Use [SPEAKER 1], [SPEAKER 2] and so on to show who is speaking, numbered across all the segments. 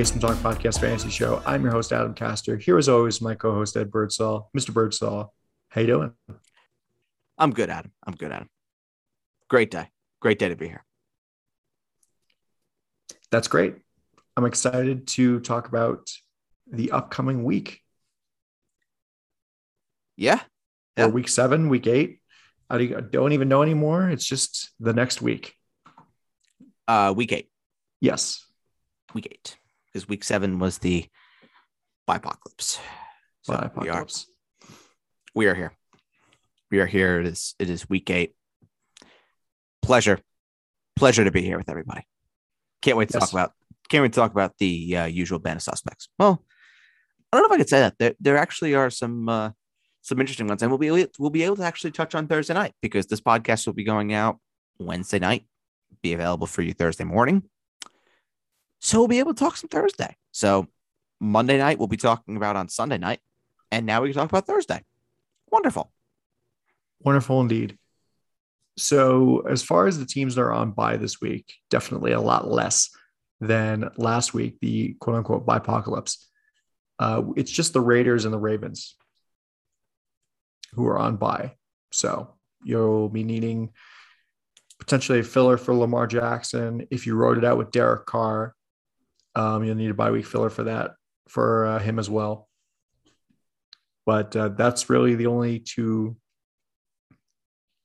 [SPEAKER 1] Hello and welcome to the Basement Talk Podcast Fantasy Show. I'm your host Adam Castor. Here, as always, my co-host Ed Birdsall. Mr. Birdsall, how you doing?
[SPEAKER 2] I'm good, Adam. I'm good, Adam. Great day. Great day to be here.
[SPEAKER 1] That's great. I'm excited to talk about the upcoming week.
[SPEAKER 2] Yeah.
[SPEAKER 1] yeah. Or week seven, week eight. I don't even know anymore. It's just the next week.
[SPEAKER 2] Uh, week eight.
[SPEAKER 1] Yes.
[SPEAKER 2] Week eight. Because week seven was the apocalypse.
[SPEAKER 1] So apocalypse.
[SPEAKER 2] We are, we are here. We are here. It is it is week eight. Pleasure. Pleasure to be here with everybody. Can't wait to yes. talk about can't wait to talk about the uh, usual band of suspects. Well, I don't know if I could say that. There, there actually are some uh, some interesting ones, and we'll be we'll be able to actually touch on Thursday night because this podcast will be going out Wednesday night, be available for you Thursday morning. So we'll be able to talk some Thursday. So Monday night we'll be talking about on Sunday night, and now we can talk about Thursday. Wonderful,
[SPEAKER 1] wonderful indeed. So as far as the teams that are on bye this week, definitely a lot less than last week. The quote unquote apocalypse. Uh, it's just the Raiders and the Ravens who are on bye. So you'll be needing potentially a filler for Lamar Jackson. If you wrote it out with Derek Carr, um, you'll need a bye week filler for that for uh, him as well. But uh, that's really the only two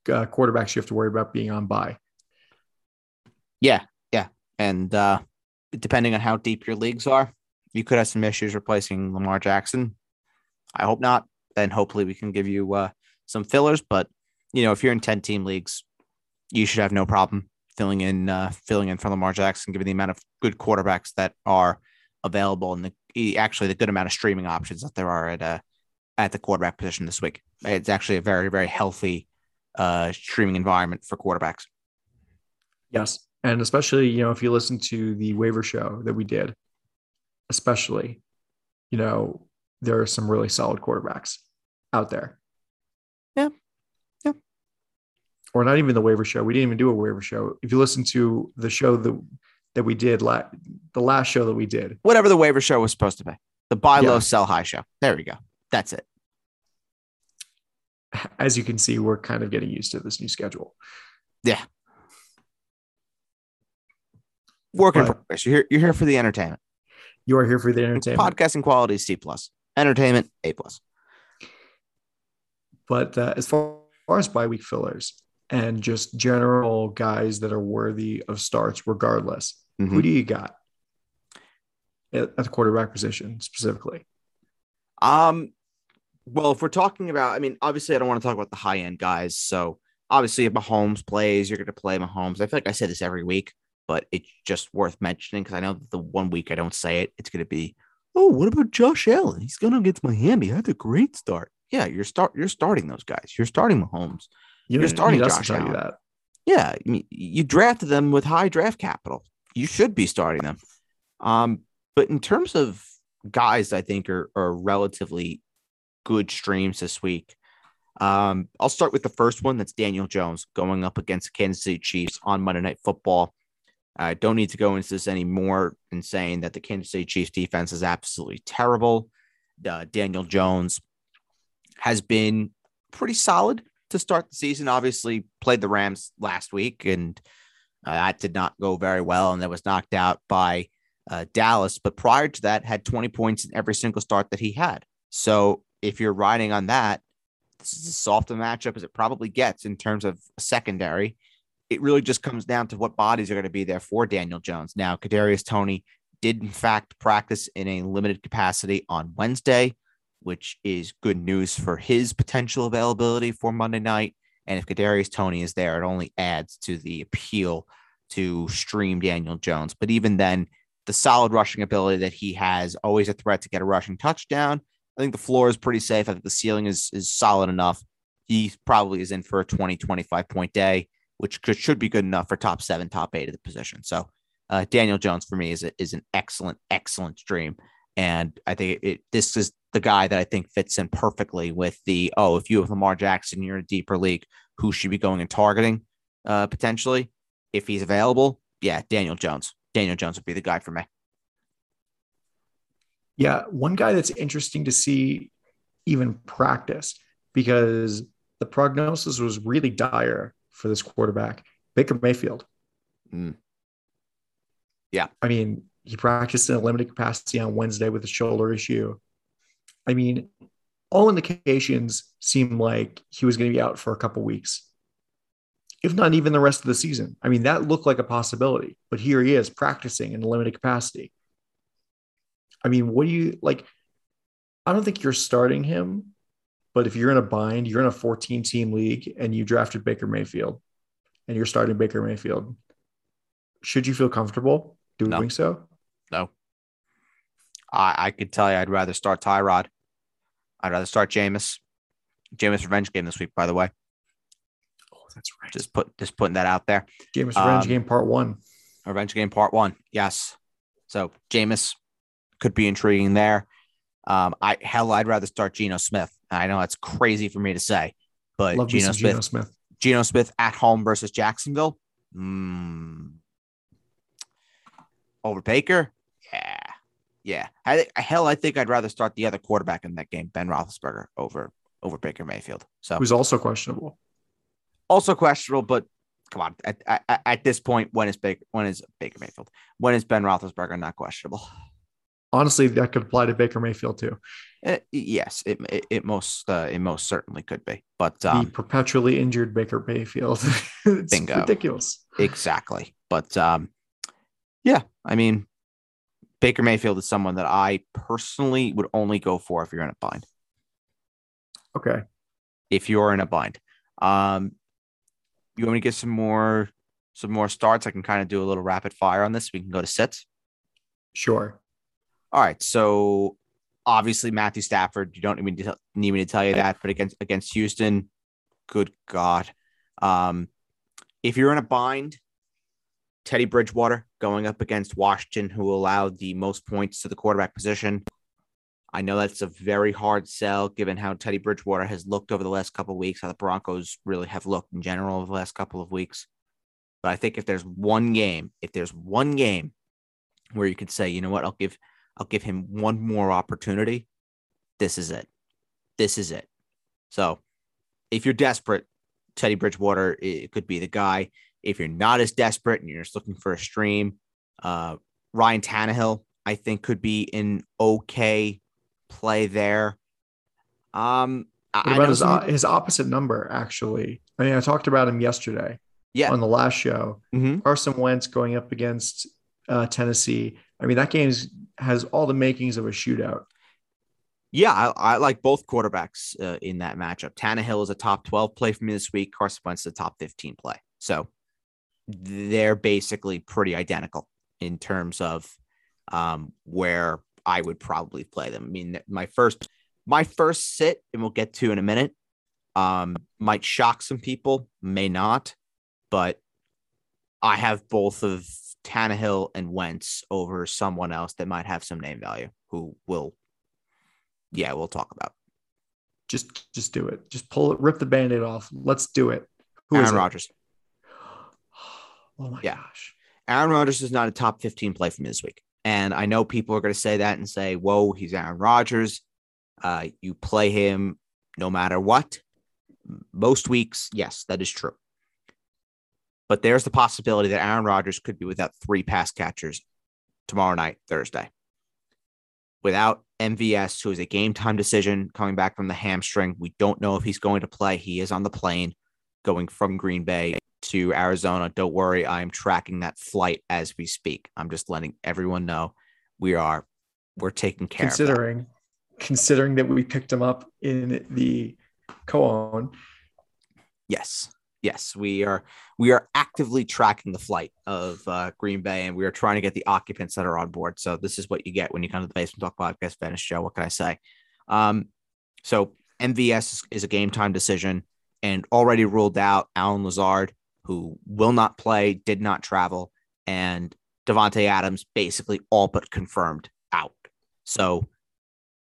[SPEAKER 1] uh, quarterbacks you have to worry about being on bye.
[SPEAKER 2] Yeah, yeah, and uh, depending on how deep your leagues are, you could have some issues replacing Lamar Jackson. I hope not and hopefully we can give you uh, some fillers. But you know, if you're in ten team leagues, you should have no problem filling in uh, filling in for Lamar Jackson, given the amount of good quarterbacks that are available and the actually the good amount of streaming options that there are at uh, at the quarterback position this week. It's actually a very very healthy uh, streaming environment for quarterbacks.
[SPEAKER 1] Yes, and especially you know if you listen to the waiver show that we did, especially, you know there are some really solid quarterbacks out there.
[SPEAKER 2] Yeah. Yeah.
[SPEAKER 1] Or not even the waiver show. We didn't even do a waiver show. If you listen to the show that that we did, la- the last show that we did,
[SPEAKER 2] whatever the waiver show was supposed to be, the buy yeah. low, sell high show. There we go. That's it.
[SPEAKER 1] As you can see, we're kind of getting used to this new schedule.
[SPEAKER 2] Yeah. Working progress. You're here, you're here for the entertainment.
[SPEAKER 1] You are here for the entertainment.
[SPEAKER 2] Podcasting quality C plus. Entertainment A plus.
[SPEAKER 1] But uh, as far, far as bye week fillers and just general guys that are worthy of starts, regardless, mm-hmm. who do you got at, at the quarterback position specifically?
[SPEAKER 2] Um, well, if we're talking about, I mean, obviously, I don't want to talk about the high end guys. So obviously, if Mahomes plays, you're going to play Mahomes. I feel like I say this every week, but it's just worth mentioning because I know that the one week I don't say it, it's going to be, oh, what about Josh Allen? He's going against Miami. That's a great start. Yeah, you're start you're starting those guys. You're starting Mahomes. You are starting Josh Allen. that. Yeah, I mean, you drafted them with high draft capital. You should be starting them. Um, but in terms of guys, I think are are relatively good streams this week. Um, I'll start with the first one. That's Daniel Jones going up against the Kansas City Chiefs on Monday Night Football. I don't need to go into this anymore in saying that the Kansas City Chiefs defense is absolutely terrible. Uh, Daniel Jones has been pretty solid to start the season. Obviously, played the Rams last week, and uh, that did not go very well, and that was knocked out by uh, Dallas. But prior to that, had 20 points in every single start that he had. So if you're riding on that, this is as soft a matchup as it probably gets in terms of secondary. It really just comes down to what bodies are going to be there for Daniel Jones. Now, Kadarius Toney did in fact practice in a limited capacity on Wednesday which is good news for his potential availability for Monday night. And if Kadarius Toney is there, it only adds to the appeal to stream Daniel Jones. But even then, the solid rushing ability that he has, always a threat to get a rushing touchdown. I think the floor is pretty safe. I think the ceiling is is solid enough. He probably is in for a 20, 25 point day, which could, should be good enough for top seven, top eight of the position. So uh, Daniel Jones for me is, a, is an excellent, excellent stream. And I think it, this is the guy that I think fits in perfectly with the oh, if you have Lamar Jackson, you're in a deeper league, who should be going and targeting uh, potentially if he's available? Yeah, Daniel Jones. Daniel Jones would be the guy for me.
[SPEAKER 1] Yeah, one guy that's interesting to see even practice because the prognosis was really dire for this quarterback, Baker Mayfield.
[SPEAKER 2] Mm. Yeah.
[SPEAKER 1] I mean, he practiced in a limited capacity on Wednesday with a shoulder issue. I mean, all indications seem like he was going to be out for a couple weeks, if not even the rest of the season. I mean, that looked like a possibility, but here he is practicing in a limited capacity. I mean, what do you like? I don't think you're starting him, but if you're in a bind, you're in a 14 team league and you drafted Baker Mayfield and you're starting Baker Mayfield, should you feel comfortable doing
[SPEAKER 2] No.
[SPEAKER 1] so?
[SPEAKER 2] No. I, I could tell you I'd rather start Tyrod. I'd rather start Jameis. Jameis revenge game this week, by the way.
[SPEAKER 1] Oh, that's right.
[SPEAKER 2] Just put just putting that out there.
[SPEAKER 1] Jameis Revenge
[SPEAKER 2] um,
[SPEAKER 1] game part one.
[SPEAKER 2] Revenge game part one. Yes. So Jameis could be intriguing there. Um, I hell, I'd rather start Geno Smith. I know that's crazy for me to say, but
[SPEAKER 1] Love me
[SPEAKER 2] Geno Smith,
[SPEAKER 1] Geno Smith.
[SPEAKER 2] Geno Smith at home versus Jacksonville. Mm. Over Baker? Yeah. I think hell, I think I'd rather start the other quarterback in that game, Ben Roethlisberger, over over Baker Mayfield. So
[SPEAKER 1] Who's also questionable.
[SPEAKER 2] also questionable, but come on. At, at, at this point, when is Baker when is Baker Mayfield? When is Ben Roethlisberger not questionable?
[SPEAKER 1] Honestly, that could apply to Baker Mayfield too.
[SPEAKER 2] Eh, yes, it, it, it most uh, it most certainly could be. But
[SPEAKER 1] the
[SPEAKER 2] um,
[SPEAKER 1] perpetually injured Baker Mayfield. it's
[SPEAKER 2] Bingo.
[SPEAKER 1] ridiculous.
[SPEAKER 2] Exactly. But um, yeah, I mean, Baker Mayfield is someone that I personally would only go for if you're in a bind.
[SPEAKER 1] Okay.
[SPEAKER 2] If you're in a bind, um, you want me to get some more some more starts? I can kind of do a little rapid fire on this. We can go to sits.
[SPEAKER 1] Sure.
[SPEAKER 2] All right. So obviously Matthew Stafford. You don't need me to need me to tell you that, but against against Houston, good God. Um, if you're in a bind, Teddy Bridgewater going up against Washington, who allowed the most points to the quarterback position. I know that's a very hard sell given how Teddy Bridgewater has looked over the last couple weeks, how the Broncos really have looked in general over the last couple of weeks. But I think if there's one game, if there's one game where you could say, you know what, I'll give I'll give him one more opportunity. This is it. This is it. So if you're desperate, Teddy Bridgewater it could be the guy. If you're not as desperate and you're just looking for a stream, uh, Ryan Tannehill, I think, could be an okay play there. Um,
[SPEAKER 1] What
[SPEAKER 2] I
[SPEAKER 1] about his, his opposite number, actually? I mean, I talked about him yesterday
[SPEAKER 2] yeah,
[SPEAKER 1] on the last show.
[SPEAKER 2] Mhm.
[SPEAKER 1] Carson Wentz going up against uh, Tennessee. I mean, that game has all the makings of a shootout.
[SPEAKER 2] Yeah, I, I like both quarterbacks uh, in that matchup. Tannehill is a top 12 play for me this week. Carson Wentz is a top 15 play. So they're basically pretty identical in terms of um, where I would probably play them. I mean, my first my first sit, and we'll get to in a minute, um, might shock some people, may not, but I have both of Tannehill and Wentz over someone else that might have some name value who will yeah, we'll talk about.
[SPEAKER 1] Just just do it. Just pull it, rip the band-aid off. Let's do it. Who is
[SPEAKER 2] Aaron
[SPEAKER 1] it? Oh my
[SPEAKER 2] Yeah.
[SPEAKER 1] gosh.
[SPEAKER 2] Aaron Rodgers is not a top 15 play for me this week. And I know people are going to say that and say, whoa, he's Aaron Rodgers. Uh, you play him no matter what. Most weeks, yes, that is true. But there's the possibility that Aaron Rodgers could be without three pass catchers tomorrow night, Thursday. Without MVS, who is a game time decision coming back from the hamstring. We don't know if he's going to play. He is on the plane going from Green Bay to Arizona. Don't worry, I am tracking that flight as we speak. I'm just letting everyone know we are we're taking care of
[SPEAKER 1] Considering considering that we picked him up in the co-own.
[SPEAKER 2] Yes. Yes, we are we are actively tracking the flight of uh, Green Bay and we are trying to get the occupants that are on board. So this is what you get when you come to the Basement Talk Podcast Venice show. What can I say? Um, so MVS is a game time decision and already ruled out Allen Lazard, who will not play, did not travel, and Davante Adams basically all but confirmed out. So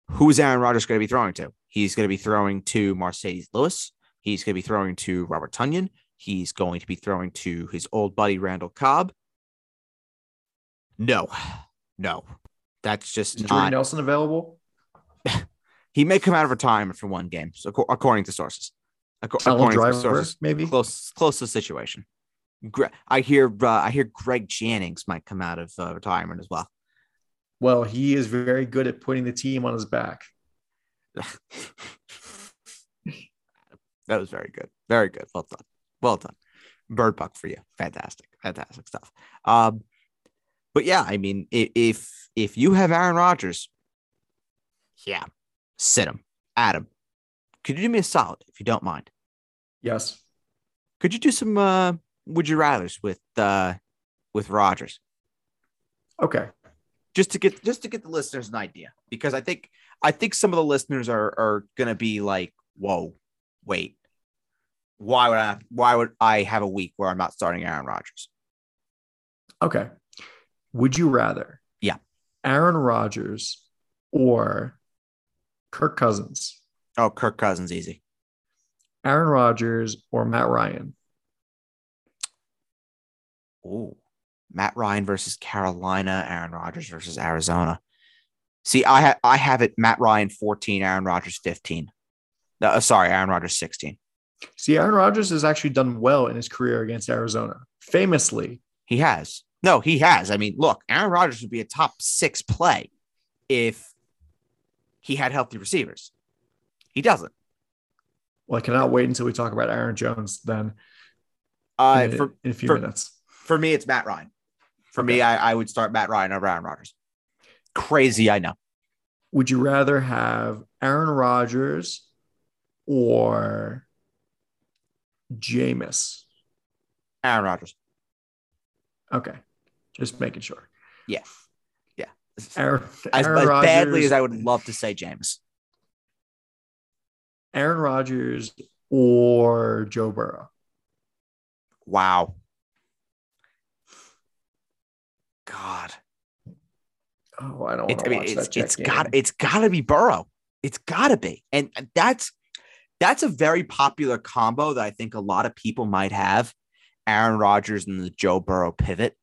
[SPEAKER 2] who is Aaron Rodgers going to be throwing to? He's going to be throwing to Marcedes Lewis. He's going to be throwing to Robert Tonyan. He's going to be throwing to his old buddy Randall Cobb. No, no. That's just
[SPEAKER 1] Is
[SPEAKER 2] not.
[SPEAKER 1] Nelson available?
[SPEAKER 2] He may come out of retirement for one game, so according to sources. According to sources,
[SPEAKER 1] maybe.
[SPEAKER 2] close close to the situation. I hear uh, I hear Greg Jennings might come out of uh, retirement as well.
[SPEAKER 1] Well, he is very good at putting the team on his back.
[SPEAKER 2] that was very good. Very good. Well done. Well done. Bird puck for you. Fantastic. Fantastic stuff. Um, but yeah, I mean, if if you have Aaron Rodgers, yeah, sit him, add him. Could you do me a solid if you don't mind?
[SPEAKER 1] Yes.
[SPEAKER 2] Could you do some uh would you rather's with uh with Rodgers?
[SPEAKER 1] Okay.
[SPEAKER 2] just to get just to get the listeners an idea because I think I think some of the listeners are are gonna be like, whoa, wait, why would I why would I have a week where I'm not starting Aaron Rodgers?
[SPEAKER 1] Okay. Would you rather?
[SPEAKER 2] Yeah.
[SPEAKER 1] Aaron Rodgers or Kirk Cousins?
[SPEAKER 2] Oh, Kirk Cousins, easy.
[SPEAKER 1] Aaron Rodgers or Matt Ryan?
[SPEAKER 2] Ooh, Matt Ryan versus Carolina, Aaron Rodgers versus Arizona. See, I have I have it Matt Ryan 14, Aaron Rodgers 15. No, uh, sorry, Aaron Rodgers 16.
[SPEAKER 1] See, Aaron Rodgers has actually done well in his career against Arizona. Famously,
[SPEAKER 2] He has. No, he has. I mean, look, Aaron Rodgers would be a top six play if he had healthy receivers. He doesn't.
[SPEAKER 1] well, I cannot wait until we talk about Aaron Jones then
[SPEAKER 2] Uh,
[SPEAKER 1] in, a-
[SPEAKER 2] for,
[SPEAKER 1] in a few
[SPEAKER 2] for-
[SPEAKER 1] minutes.
[SPEAKER 2] for me, it's Matt Ryan. For me, I, I would start Matt Ryan over Aaron Rodgers. Crazy, I know.
[SPEAKER 1] Would you rather have Aaron Rodgers or Jameis?
[SPEAKER 2] Aaron Rodgers.
[SPEAKER 1] Okay. Just making sure.
[SPEAKER 2] Yeah. Yeah.
[SPEAKER 1] Aaron,
[SPEAKER 2] As,
[SPEAKER 1] Aaron
[SPEAKER 2] as badly as I would love to say Jameis.
[SPEAKER 1] Aaron Rodgers or Joe Burrow?
[SPEAKER 2] Wow. God.
[SPEAKER 1] Oh, I don't
[SPEAKER 2] It,
[SPEAKER 1] want
[SPEAKER 2] I
[SPEAKER 1] to
[SPEAKER 2] mean,
[SPEAKER 1] watch
[SPEAKER 2] it's, it's got it's got to be Burrow. It's got to be, and that's that's a very popular combo that I think a lot of people might have. Aaron Rodgers and the Joe Burrow pivot.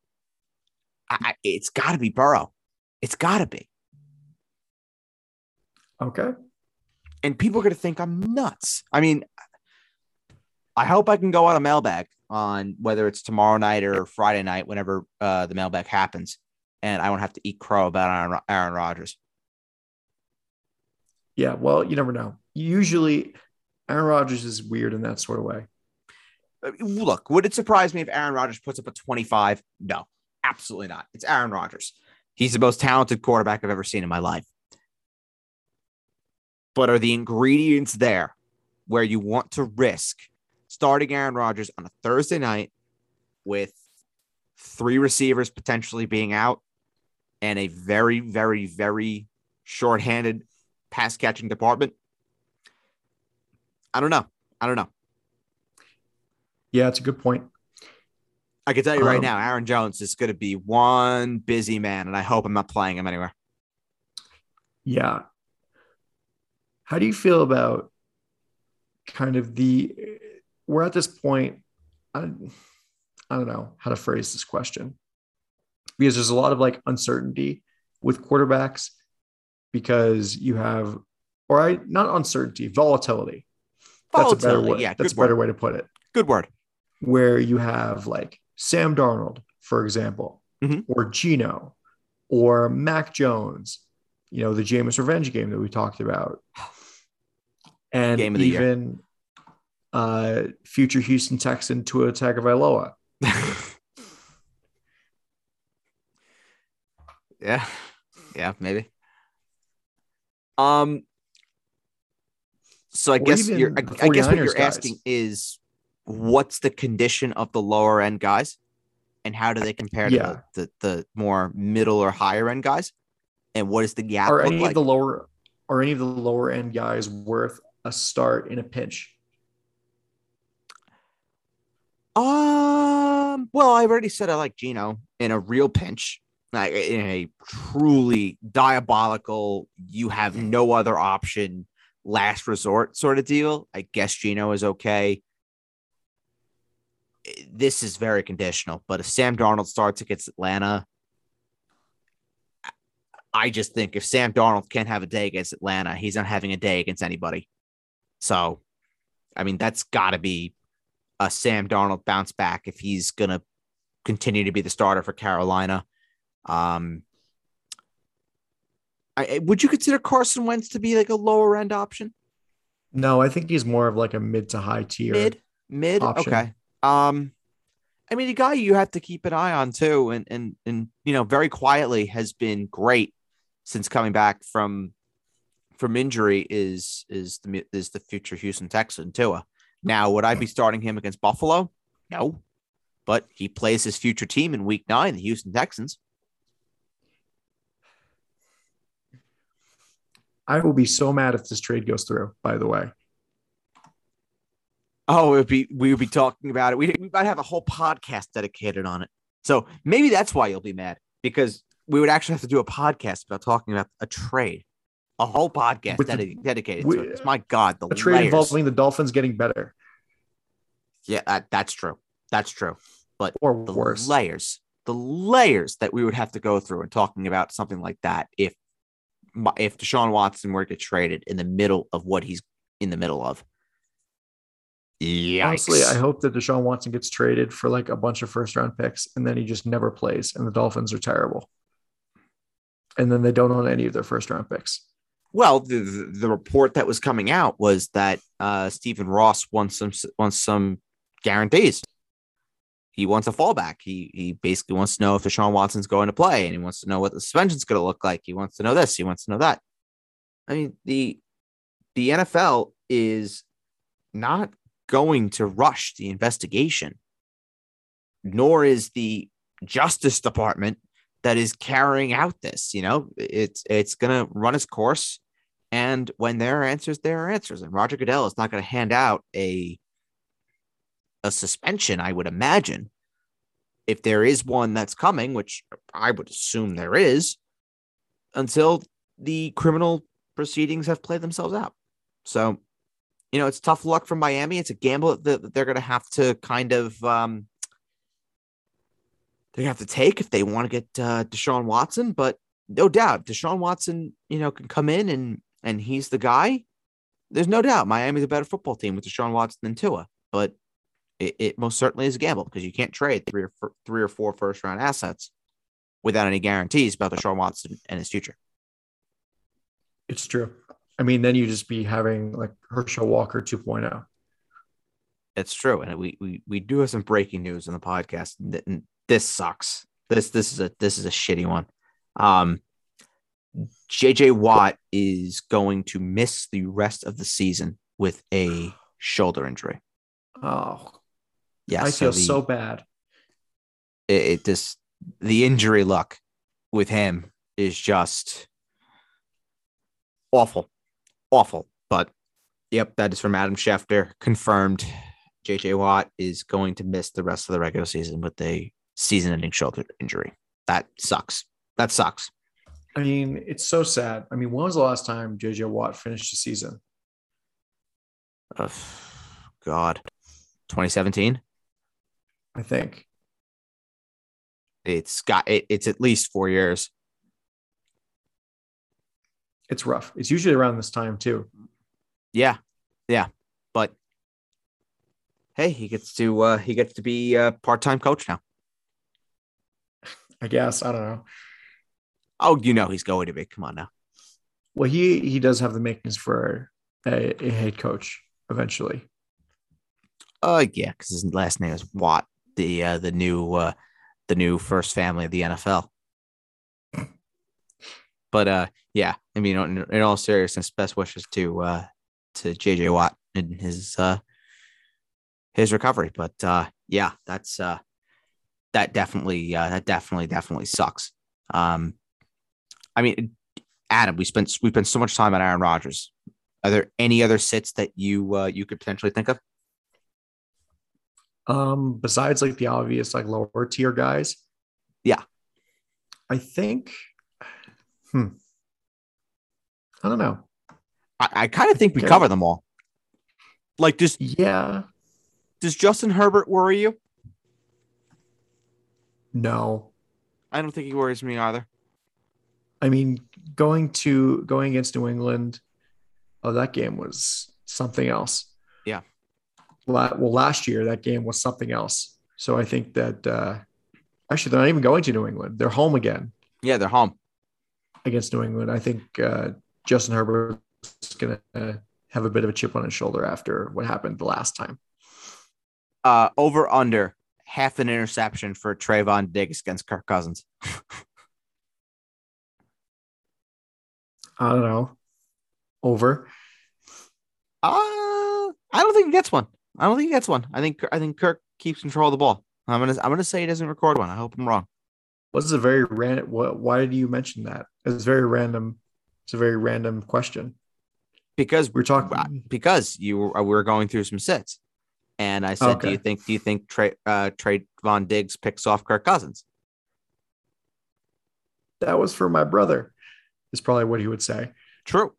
[SPEAKER 2] I- it's got to be Burrow. It's got to be,
[SPEAKER 1] Okay.
[SPEAKER 2] And people are going to think I'm nuts. I mean, I hope I can go on a mailbag on whether it's tomorrow night or Friday night, whenever uh, the mailbag happens, and I won't have to eat crow about Aaron, Aaron Rodgers.
[SPEAKER 1] Yeah. Well, you never know. Usually, Aaron Rodgers is weird in that sort of way.
[SPEAKER 2] Uh, Look, would it surprise me if Aaron Rodgers puts up a 25? No, absolutely not. It's Aaron Rodgers. He's the most talented quarterback I've ever seen in my life. But are the ingredients there where you want to risk starting Aaron Rodgers on a Thursday night with three receivers potentially being out and a very, very, very shorthanded pass catching department? I don't know. I don't know.
[SPEAKER 1] Yeah, it's a good point.
[SPEAKER 2] I can tell you right
[SPEAKER 1] Um,
[SPEAKER 2] now, Aaron Jones is going to be one busy man, and I hope I'm not playing him anywhere.
[SPEAKER 1] Yeah. How do you feel about kind of the we're at this point I, I don't know how to phrase this question because there's a lot of like uncertainty with quarterbacks because you have or I not uncertainty volatility that's a better
[SPEAKER 2] Volatility,
[SPEAKER 1] way
[SPEAKER 2] yeah,
[SPEAKER 1] that's a better
[SPEAKER 2] word.
[SPEAKER 1] way to put it
[SPEAKER 2] Good word.
[SPEAKER 1] where you have like Sam Darnold, for example,
[SPEAKER 2] Mhm.
[SPEAKER 1] or Geno, or Mac Jones, you know, the Jameis Revenge game that we talked about. And
[SPEAKER 2] Game of the year.
[SPEAKER 1] even uh, future Houston Texan Tua Tagovailoa.
[SPEAKER 2] yeah, yeah, maybe. Um. So I
[SPEAKER 1] Or
[SPEAKER 2] guess you're. I, I guess what you're
[SPEAKER 1] guys.
[SPEAKER 2] asking is, what's the condition of the lower end guys, and how do they compare to
[SPEAKER 1] Yeah.
[SPEAKER 2] the, the the more middle or higher end guys, and what is the gap
[SPEAKER 1] Are any
[SPEAKER 2] like?
[SPEAKER 1] of the lower are any of the lower end guys worth a start in a pinch?
[SPEAKER 2] Um. Well, I already said I like Geno in a real pinch, like in a truly diabolical, you have no other option, last resort sort of deal. I guess Geno is okay. This is very conditional, but if Sam Darnold starts against Atlanta, I just think if Sam Darnold can't have a day against Atlanta, he's not having a day against anybody. So, I mean, that's got to be a Sam Darnold bounce back if he's going to continue to be the starter for Carolina. Um, I, would you consider Carson Wentz to be like a lower end option?
[SPEAKER 1] No, I think he's more of like a mid to high tier.
[SPEAKER 2] Mid, mid. Option. Okay. Um, I mean, a guy you have to keep an eye on too, and and and you know, very quietly has been great since coming back from from injury is is the is the future Houston Texan Tua. Now, would I be starting him against Buffalo? No, but he plays his future team in Week Nine, the Houston Texans.
[SPEAKER 1] I will be so mad if this trade goes through. By the way,
[SPEAKER 2] Oh, it would be we would be talking about it. We, we might have a whole podcast dedicated on it. So maybe that's why you'll be mad because we would actually have to do a podcast about talking about a trade, a mm. whole podcast the, dedicated to it. It's My God,
[SPEAKER 1] the a trade layers. involving the Dolphins getting better.
[SPEAKER 2] Yeah, that, that's true. That's true. But
[SPEAKER 1] or
[SPEAKER 2] the
[SPEAKER 1] worse
[SPEAKER 2] layers, the layers that we would have to go through and talking about something like that if if Deshaun Watson were to get traded in the middle of what he's in the middle of.
[SPEAKER 1] Yikes. Honestly, I hope that Deshaun Watson gets traded for like a bunch of first round picks and then he just never plays and the Dolphins are terrible. And then they don't own any of their first round picks.
[SPEAKER 2] Well, the, the report that was coming out was that uh, Stephen Ross wants some wants some guarantees. He wants a fallback. He he basically wants to know if Deshaun Watson's going to play, and he wants to know what the suspension's going to look like. He wants to know this. He wants to know that. I mean the the NFL is not going to rush the investigation, nor is the Justice Department that is carrying out this. You know, it's it's going to run its course, and when there are answers, there are answers. And Roger Goodell is not going to hand out a a suspension. I would imagine if there is one that's coming, which I would assume there is, until the criminal proceedings have played themselves out. So you know, it's tough luck for Miami. It's a gamble that they're going to have to kind of um, they have to take if they want to get uh, Deshaun Watson. But no doubt, Deshaun Watson, you know, can come in and and he's the guy. There's no doubt Miami's a better football team with Deshaun Watson than Tua, but it, it most certainly is a gamble because you can't trade three or four, three or four first round assets without any guarantees about Deshaun Watson and his future.
[SPEAKER 1] It's true. I mean, then you just be having like Herschel Walker 2.0.
[SPEAKER 2] It's true, and we we we do have some breaking news in the podcast. This sucks. This this is a this is a shitty one. Um, JJ Watt is going to miss the rest of the season with a shoulder injury.
[SPEAKER 1] Oh, yes, I feel so, the, so bad.
[SPEAKER 2] It, it this the injury luck with him is just awful awful. But yep, that is from Adam Schefter. Confirmed. JJ Watt is going to miss the rest of the regular season with a season ending shoulder injury. That sucks. That sucks.
[SPEAKER 1] I mean, it's so sad. I mean, when was the last time JJ Watt finished the season?
[SPEAKER 2] Uh, God, 2017.
[SPEAKER 1] I think
[SPEAKER 2] it's got it, it's at least four years
[SPEAKER 1] it's rough. It's usually around this time too.
[SPEAKER 2] Yeah, yeah, but hey, he gets to uh, he gets to be a part time coach now.
[SPEAKER 1] I guess I don't know.
[SPEAKER 2] Oh, you know he's going to be. Come on now.
[SPEAKER 1] Well, he he does have the makings for a, a head coach eventually.
[SPEAKER 2] Uh, yeah, because his last name is Watt, the uh, the new uh, the new first family of the NFL. But uh, yeah, I mean, in, in all seriousness, best wishes to uh, to JJ Watt in his uh, his recovery. But uh, yeah, that's uh, that definitely uh, that definitely definitely sucks. Um, I mean, Adam, we spent we spent so much time on Aaron Rodgers. Are there any other sits that you uh, you could potentially think of?
[SPEAKER 1] Um, besides like the obvious like lower tier guys.
[SPEAKER 2] Yeah.
[SPEAKER 1] I think Hmm. I don't know.
[SPEAKER 2] I, I kind of think we okay. cover them all. Like, does
[SPEAKER 1] yeah?
[SPEAKER 2] Does Justin Herbert worry you?
[SPEAKER 1] No,
[SPEAKER 2] I don't think he worries me either.
[SPEAKER 1] I mean, going to going against New England, oh, that game was something else.
[SPEAKER 2] Yeah.
[SPEAKER 1] Well, last year that game was something else. So I think that uh, actually they're not even going to New England. They're home again
[SPEAKER 2] Yeah, they're home.
[SPEAKER 1] against New England. I think uh, Justin Herbert is going to have a bit of a chip on his shoulder after what happened the last time.
[SPEAKER 2] Uh, over under half an interception for Trevon Diggs against Kirk Cousins.
[SPEAKER 1] I don't know. Over.
[SPEAKER 2] Uh, I don't think he gets one. I don't think he gets one. I think I think Kirk keeps control of the ball. I'm gonna I'm gonna say he doesn't record one. I hope I'm wrong.
[SPEAKER 1] Was a very random. What? Why did you mention that? It's very random. It's a very random question.
[SPEAKER 2] Because
[SPEAKER 1] We're talking.
[SPEAKER 2] because you were, we were going through some sits, and I said, "Do you think do you think Trey uh, Trevon Diggs picks off Kirk Cousins?"
[SPEAKER 1] That was for my brother. Is probably what he would say
[SPEAKER 2] True,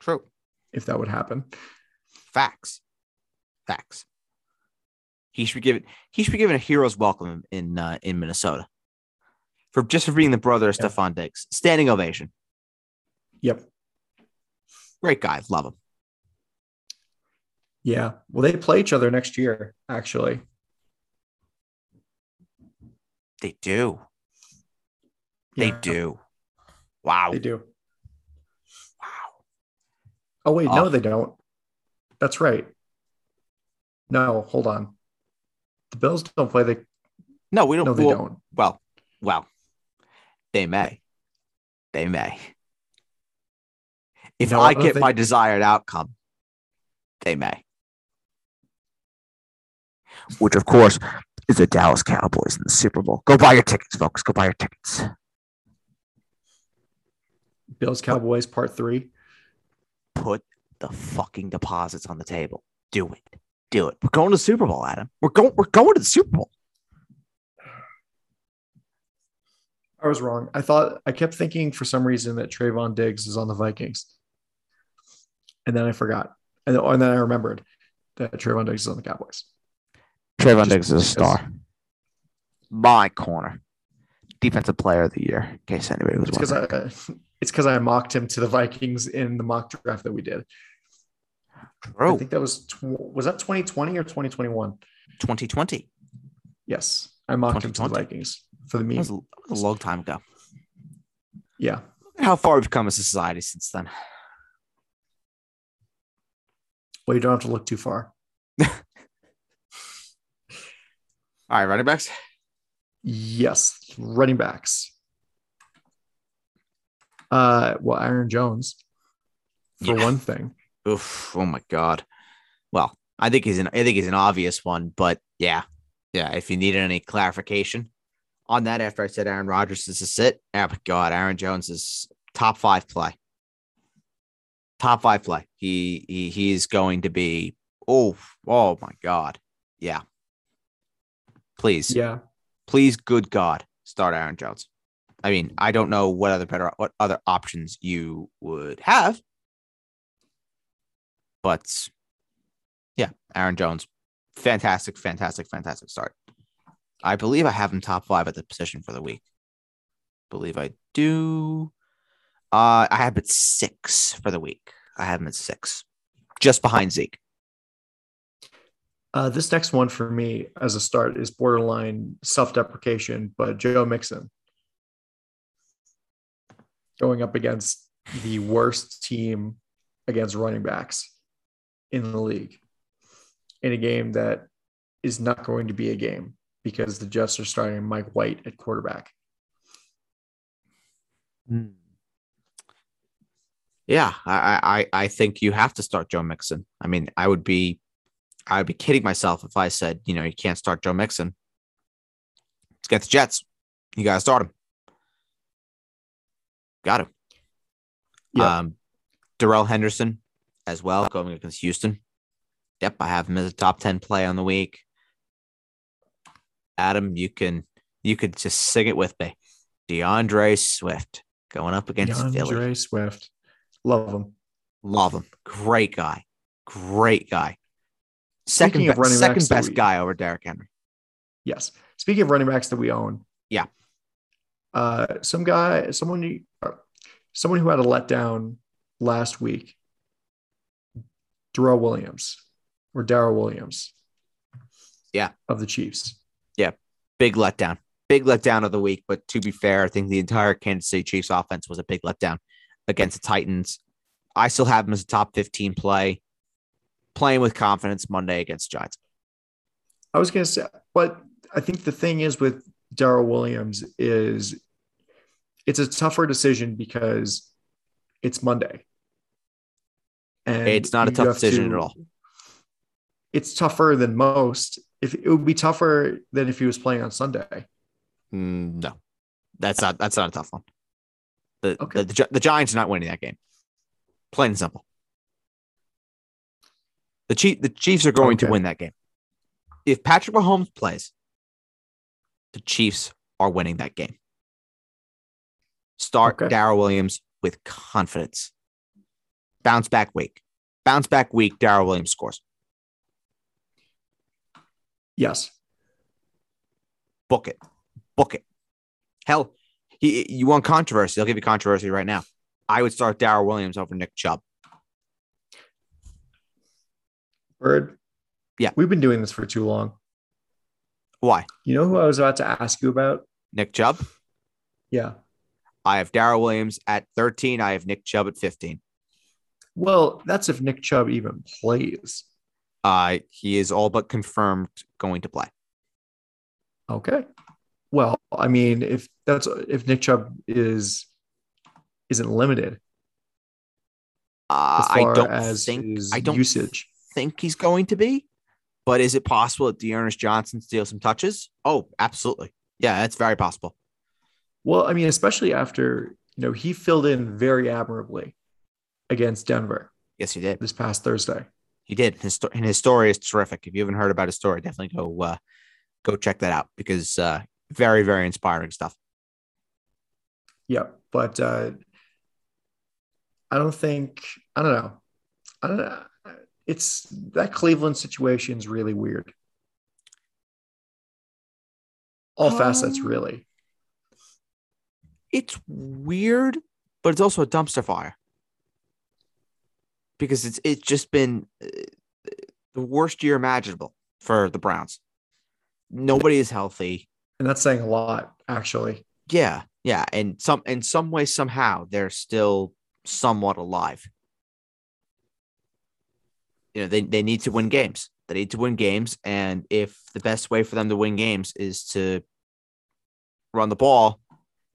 [SPEAKER 2] true.
[SPEAKER 1] if that would happen.
[SPEAKER 2] Facts, facts. He should be given he should be given a hero's welcome in uh, in Minnesota for just for being the brother of
[SPEAKER 1] Yeah.
[SPEAKER 2] Stefon Diggs. Standing ovation.
[SPEAKER 1] Yep.
[SPEAKER 2] Great guy. Love him.
[SPEAKER 1] Yeah. Well, they play each other next year. Actually.
[SPEAKER 2] They do. They do. Wow.
[SPEAKER 1] They do.
[SPEAKER 2] Wow.
[SPEAKER 1] Oh wait,
[SPEAKER 2] Oh.
[SPEAKER 1] no, they don't. That's right. No, hold on. The Bills don't play the.
[SPEAKER 2] No, we don't.
[SPEAKER 1] No, they
[SPEAKER 2] well,
[SPEAKER 1] don't.
[SPEAKER 2] Well, well, they may. They may. If
[SPEAKER 1] No,
[SPEAKER 2] I get
[SPEAKER 1] think-
[SPEAKER 2] my desired outcome, they may. Which, of course, is the Dallas Cowboys in the Super Bowl. Go buy your tickets, folks. Go buy your tickets.
[SPEAKER 1] Bills Cowboys Part Three.
[SPEAKER 2] Put the fucking deposits on the table. Do it. Do it. We're going to the Super Bowl, Adam. We're going. We're going to the Super Bowl.
[SPEAKER 1] I was wrong. I thought I kept thinking for some reason that Trevon Diggs is on the Vikings, and then I forgot, and then, and then I remembered that Trevon Diggs is on the Cowboys.
[SPEAKER 2] Trayvon
[SPEAKER 1] Just
[SPEAKER 2] Diggs is a star. My corner. Defensive player of the year, in case anybody was
[SPEAKER 1] It's because
[SPEAKER 2] wondering.
[SPEAKER 1] I it's because I mocked him to the Vikings in the mock draft that we did. I think that was tw- was that 2020 or 2021?
[SPEAKER 2] 2020.
[SPEAKER 1] Yes, I mocked him to the Vikings for the
[SPEAKER 2] That
[SPEAKER 1] meme.
[SPEAKER 2] that was a long time ago.
[SPEAKER 1] Yeah,
[SPEAKER 2] How far we've come as a society since then.
[SPEAKER 1] well, you don't have to look too far.
[SPEAKER 2] All right, running backs.
[SPEAKER 1] Yes, running backs. Uh, well, Aaron Jones for
[SPEAKER 2] Yeah.
[SPEAKER 1] one thing.
[SPEAKER 2] Oof. Oh my god. Well, I think he's an I think he's an obvious one, but yeah. Yeah. If you needed any clarification on that after I said Aaron Rodgers is a sit, oh my god, Aaron Jones is top five play. Top five play. He he he's going to be oh oh my god. Yeah. Please.
[SPEAKER 1] Yeah,
[SPEAKER 2] please, good God, start Aaron Jones. I mean, I don't know what other better what other options you would have, but yeah, Aaron Jones, fantastic, fantastic, fantastic start. I believe I have him top five at the position for the week. Believe I do. Uh, I have it six for the week. I have him at six, just behind Zeke.
[SPEAKER 1] Uh, this next one for me as a start is borderline self-deprecation, but Joe Mixon going up against the worst team against running backs in the league in a game that is not going to be a game because the Jets are starting Mike White at quarterback.
[SPEAKER 2] Yeah, I, I I think you have to start Joe Mixon. I mean, I would be I would be kidding myself if I said, you know, you can't start Joe Mixon. Let's get the Jets. You gotta start him. Got him.
[SPEAKER 1] Yeah.
[SPEAKER 2] Um Darrell Henderson as well, going against Houston. Yep, I have him as a top 10 play on the week. Adam, you can you could just sing it with me. D'Andre Swift going up against Philly.
[SPEAKER 1] D'Andre Swift. Love him.
[SPEAKER 2] Love him. Great guy. Great guy. Second,
[SPEAKER 1] Speaking of running
[SPEAKER 2] second
[SPEAKER 1] backs
[SPEAKER 2] best guy over Derrick Henry.
[SPEAKER 1] Yes. Speaking of running backs that we own.
[SPEAKER 2] Yeah.
[SPEAKER 1] Uh, some guy, someone uh, someone who had a letdown last week, Darrell Williams or Darrell Williams.
[SPEAKER 2] Yeah.
[SPEAKER 1] Of the Chiefs.
[SPEAKER 2] Yeah. Big letdown. Big letdown of the week. But to be fair, I think the entire Kansas City Chiefs offense was a big letdown against the Titans. I still have him as a top 15 play, playing with confidence Monday against Giants.
[SPEAKER 1] I was going to say, but I think the thing is with Darrel Williams is it's a tougher decision because it's Monday.
[SPEAKER 2] And it's not a tough decision to, at all.
[SPEAKER 1] It's tougher than most. If it would be tougher than if he was playing on Sunday.
[SPEAKER 2] Mm, no, that's not that's not a tough one. The, okay. the, the, the Giants are not winning that game. Plain and simple. The Chief the Chiefs are going okay. to win that game. If Patrick Mahomes plays, the Chiefs are winning that game. Start okay. Darrel Williams with confidence. Bounce back week. Bounce back week, Darrel Williams scores.
[SPEAKER 1] Yes.
[SPEAKER 2] Book it. Book it. Hell, he, you want controversy? I'll give you controversy right now. I would start Darrel Williams over Nick Chubb.
[SPEAKER 1] Bird.
[SPEAKER 2] Yeah.
[SPEAKER 1] We've been doing this for too long.
[SPEAKER 2] Why?
[SPEAKER 1] You know who I was about to ask you about?
[SPEAKER 2] Nick Chubb?
[SPEAKER 1] Yeah.
[SPEAKER 2] I have Darrel Williams at 13. I have Nick Chubb at 15.
[SPEAKER 1] Well, that's if Nick Chubb even plays.
[SPEAKER 2] Uh, he is all but confirmed going to play.
[SPEAKER 1] Okay. Well, I mean, if that's if Nick Chubb is isn't limited,
[SPEAKER 2] uh, I don't think I don't
[SPEAKER 1] usage.
[SPEAKER 2] Think he's going to be. But is it possible that D'Ernest Johnson steals some touches? Oh, absolutely. Yeah, that's very possible.
[SPEAKER 1] Well, I mean, especially after you know he filled in very admirably against Denver.
[SPEAKER 2] Yes, he did
[SPEAKER 1] this past Thursday.
[SPEAKER 2] He did. His and his story is terrific. If you haven't heard about his story, definitely go uh, go check that out because uh, very very inspiring stuff.
[SPEAKER 1] Yeah, but uh, I don't think I don't know. I don't know. It's that Cleveland situation is really weird. All um, facets, really.
[SPEAKER 2] It's weird, but it's also a dumpster fire because it's it's just been uh, the worst year imaginable for the Browns. Nobody is healthy,
[SPEAKER 1] and that's saying a lot, actually.
[SPEAKER 2] Yeah, yeah, and some in some way somehow they're still somewhat alive. You know, they they need to win games. They need to win games, and if the best way for them to win games is to run the ball,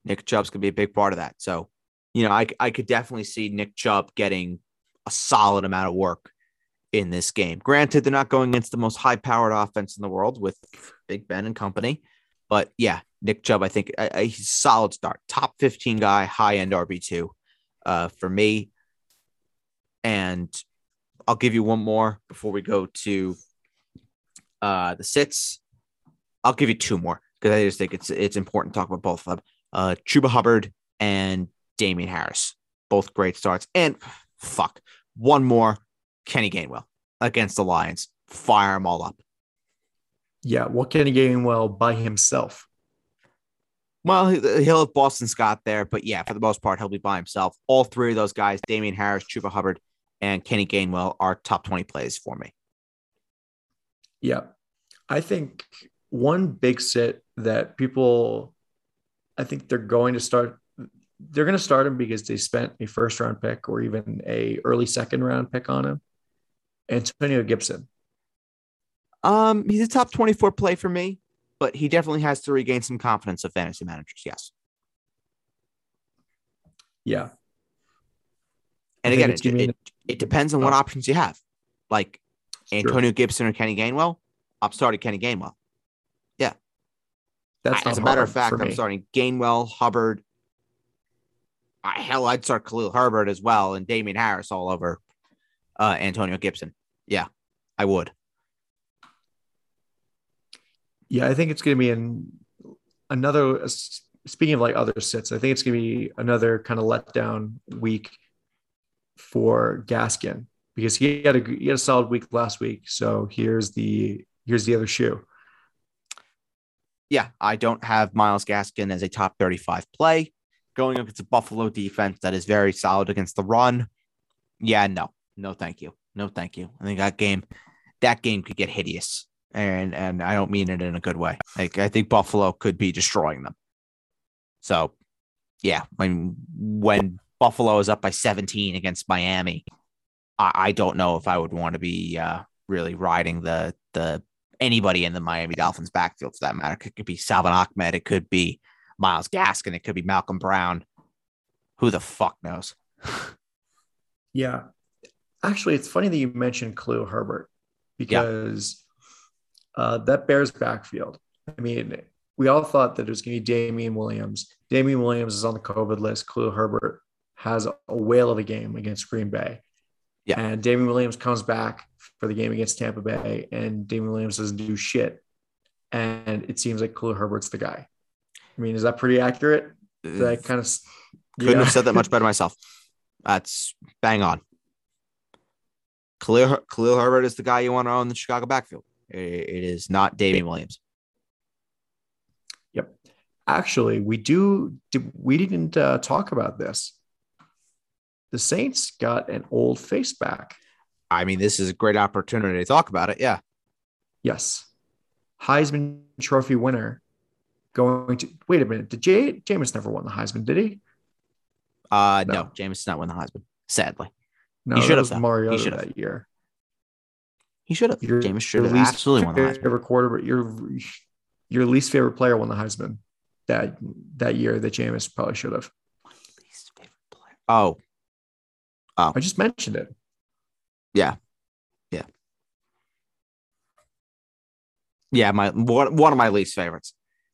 [SPEAKER 2] Nick Chubb's gonna be a big part of that. So, you know, I I could definitely see Nick Chubb getting a solid amount of work in this game. Granted, they're not going against the most high powered offense in the world with Big Ben and company. But yeah, Nick Chubb, I think a, a solid start. Top 15 guy, high end RB2 uh, for me. And I'll give you one more before we go to uh, the sits. I'll give you two more because I just think it's it's important to talk about both of them. Uh, Chuba Hubbard and Damien Harris, both great starts. And fuck, one more, Kenny Gainwell against the Lions. Fire them all up.
[SPEAKER 1] Yeah, well, Kenny Gainwell by himself.
[SPEAKER 2] Well, he'll have Boston Scott there, but yeah, for the most part, he'll be by himself. All three of those guys, Damien Harris, Chuba Hubbard, and Kenny Gainwell, are top 20 plays for me.
[SPEAKER 1] Yeah. I think one big sit that people, I think they're going to start they're going to start him because they spent a first round pick or even a early second round pick on him. Antonio Gibson.
[SPEAKER 2] Um, he's a top 24 play for me, but he definitely has to regain some confidence of fantasy managers. Yes.
[SPEAKER 1] Yeah.
[SPEAKER 2] And again, it, it, it, depends on what oh. options you have. Like Antonio Gibson or Kenny Gainwell, I'm starting Kenny Gainwell. Yeah. That's as a matter of fact, I'm starting Gainwell, Hubbard, I, hell, I'd start Khalil Herbert as well and Damien Harris all over uh, Antonio Gibson. Yeah, I would.
[SPEAKER 1] Yeah, I think it's going to be in another. Speaking of like other sits, I think it's going to be another kind of letdown week for Gaskin because he had a he had a solid week last week. So here's the here's the other shoe.
[SPEAKER 2] Yeah, I don't have Myles Gaskin as a top 35 play. going up against a Buffalo defense that is very solid against the run. Yeah, no, no, thank you, no, thank you. I think that game, that game could get hideous, and and I don't mean it in a good way. Like I think Buffalo could be destroying them. So, yeah, when when Buffalo is up by 17 against Miami, I, I don't know if I would want to be uh, really riding the the anybody in the Miami Dolphins backfield for that matter. It could be Salvon Ahmed, it could be Myles Gaskin, it could be Malcolm Brown. Who the fuck knows?
[SPEAKER 1] yeah. Actually, it's funny that you mentioned Khalil Herbert because yeah. uh, that Bears backfield. I mean, we all thought that it was going to be Damien Williams. Damien Williams is on the COVID list. Khalil Herbert has a whale of a game against Green Bay. Yeah. And Damien Williams comes back for the game against Tampa Bay, and Damien Williams doesn't do shit. And it seems like Khalil Herbert's the guy. I mean, is that pretty accurate? That kind of
[SPEAKER 2] couldn't yeah. have said that much better myself. That's bang on. Khalil, Khalil Herbert is the guy you want to own the Chicago backfield. it is not Damien Williams.
[SPEAKER 1] Yep. Actually, we do. We didn't uh, talk about this the Saints got an old face back.
[SPEAKER 2] I mean, this is a great opportunity to talk about it. Yeah.
[SPEAKER 1] Yes. Heisman Trophy winner going to wait a minute. Did Jay Jameis never won the Heisman? Did he?
[SPEAKER 2] Uh no, no Jameis not won the Heisman. Sadly,
[SPEAKER 1] no, he should have. Mario he that year.
[SPEAKER 2] He should have. Jameis should have absolutely won the Heisman.
[SPEAKER 1] Favorite quarter, but your your least favorite player won the Heisman that that year that Jameis probably should have. Least
[SPEAKER 2] favorite player. Oh,
[SPEAKER 1] I just mentioned it.
[SPEAKER 2] Yeah. Yeah. Yeah, my one, one of my least favorites.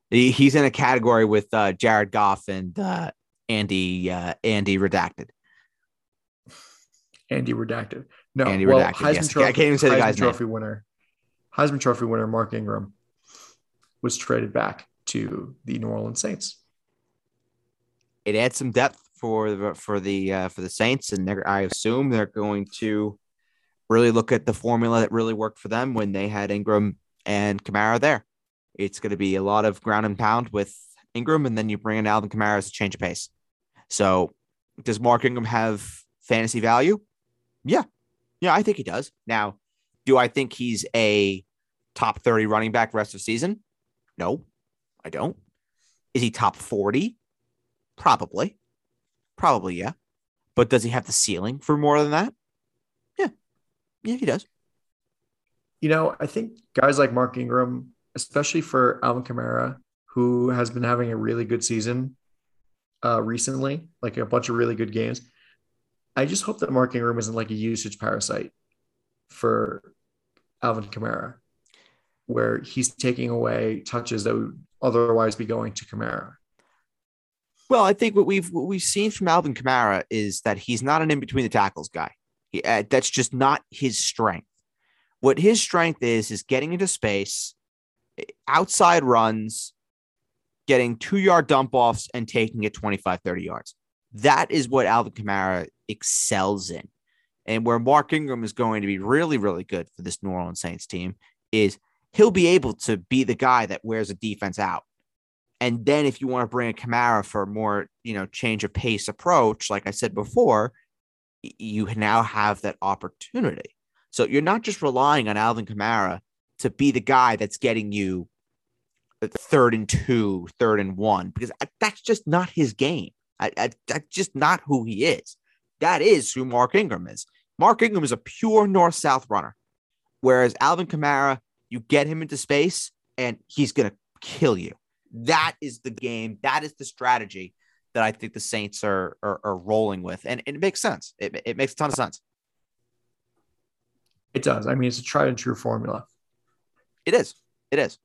[SPEAKER 2] He, he's in a category with uh, Jared Goff and uh, Andy uh, Andy Redacted.
[SPEAKER 1] Andy Redacted. No,
[SPEAKER 2] Andy well, Redacted. Heisman yes. Trophy, I can't even say the guy's
[SPEAKER 1] Trophy
[SPEAKER 2] name.
[SPEAKER 1] winner. Heisman Trophy winner Mark Ingram was traded back to the New Orleans Saints.
[SPEAKER 2] It adds some depth for the for the uh, for the Saints, and I assume they're going to really look at the formula that really worked for them when they had Ingram and Kamara there. It's going to be a lot of ground and pound with Ingram, and then you bring in Alvin Kamara as a change of pace. So, does Mark Ingram have fantasy value? Yeah, yeah, I think he does. Now, do I think he's a top thirty running back rest of season? No, I don't. Is he top forty? Probably. Probably, yeah. But does he have the ceiling for more than that? Yeah. Yeah, he does.
[SPEAKER 1] You know, I think guys like Mark Ingram, especially for Alvin Kamara, who has been having a really good season uh, recently, like a bunch of really good games. I just hope that Mark Ingram isn't like a usage parasite for Alvin Kamara, where he's taking away touches that would otherwise be going to Kamara.
[SPEAKER 2] Well, I think what we've what we've seen from Alvin Kamara is that he's not an in between the tackles guy. He, uh, that's just not his strength. What his strength is is getting into space, outside runs, getting two yard dump offs, and taking it 25, 30 yards. That is what Alvin Kamara excels in. And where Mark Ingram is going to be really, really good for this New Orleans Saints team is he'll be able to be the guy that wears a defense out and then if you want to bring a Kamara for a more, you know, change of pace approach, like I said before, you now have that opportunity. So you're not just relying on Alvin Kamara to be the guy that's getting you uh, third and two, third and one, because uh, that's just not his game. I, I, that's just not who he is. That is who Mark Ingram is. Mark Ingram is a pure north south runner, whereas Alvin Kamara, you get him into space and he's going to kill you. That is the game. That is the strategy that I think the Saints are are, are rolling with, and, and, it makes sense. It, it makes a ton of sense.
[SPEAKER 1] It does. I mean, it's a tried and true formula.
[SPEAKER 2] It is. It is.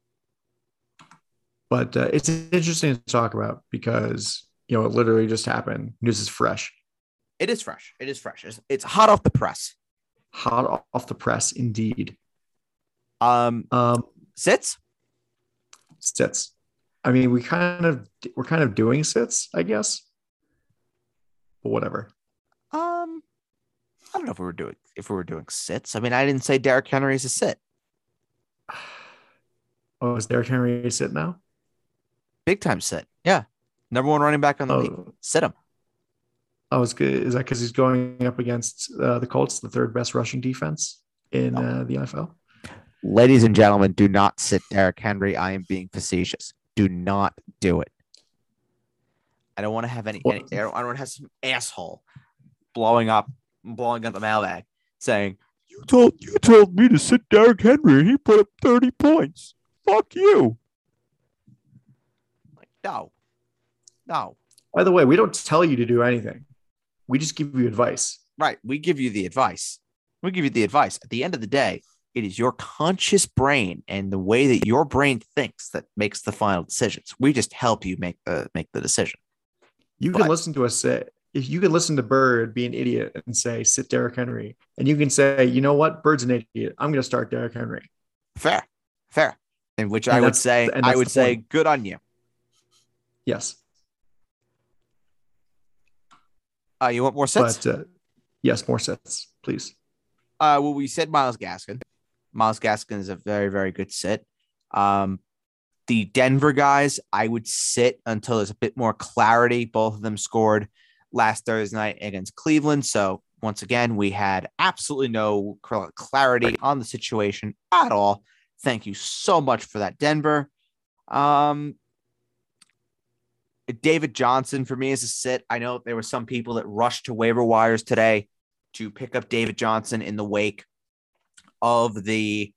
[SPEAKER 1] But uh, it's interesting to talk about because you know it literally just happened. News is fresh.
[SPEAKER 2] It is fresh. It is fresh. It's, it's hot off the press.
[SPEAKER 1] Hot off the press, indeed.
[SPEAKER 2] Um, um, sits.
[SPEAKER 1] Sits. I mean, we kind of we're kind of doing sits, I guess. But whatever.
[SPEAKER 2] Um, I don't know if we were doing if we were doing sits. I mean, I didn't say Derrick Henry is a sit.
[SPEAKER 1] Oh, is Derrick Henry a sit now?
[SPEAKER 2] Big time sit. Yeah. Number one running back on the league.
[SPEAKER 1] Oh,
[SPEAKER 2] Sit him.
[SPEAKER 1] I was good. Is that because he's going up against uh, the Colts, the third best rushing defense in uh, the NFL?
[SPEAKER 2] Ladies and gentlemen, do not sit Derrick Henry. I am being facetious. Do not do it. I don't want to have any. Any I don't, I don't want to have some asshole blowing up, blowing up the mailbag, saying you told you told me to sit Derrick Henry. He put up thirty points. Fuck you. Like no, no.
[SPEAKER 1] By the way, we don't tell you to do anything. We just give you advice.
[SPEAKER 2] Right. We give you the advice. We give you the advice. At the end of the day, it is your conscious brain and the way that your brain thinks that makes the final decisions. We just help you make the make the decision.
[SPEAKER 1] You can
[SPEAKER 2] But-
[SPEAKER 1] listen to us say, if you can listen to Bird be an idiot and say, sit Derrick Henry, and you can say, you know what, Bird's an idiot. I'm going to start Derrick Henry.
[SPEAKER 2] Fair, fair. In which
[SPEAKER 1] And
[SPEAKER 2] I would say, I would say,
[SPEAKER 1] point.
[SPEAKER 2] good on you.
[SPEAKER 1] Yes.
[SPEAKER 2] Uh, you want more sets?
[SPEAKER 1] But uh, yes, more sets, please.
[SPEAKER 2] Uh, well, we said Myles Gaskin. Myles Gaskin is a very, very good sit. Um, the Denver guys, I would sit until there's a bit more clarity. Both of them scored last Thursday night against Cleveland. So once again, we had absolutely no clarity on the situation at all. Thank you so much for that, Denver. Um, David Johnson for me is a sit. I know there were some people that rushed to waiver wires today to pick up David Johnson in the wake of the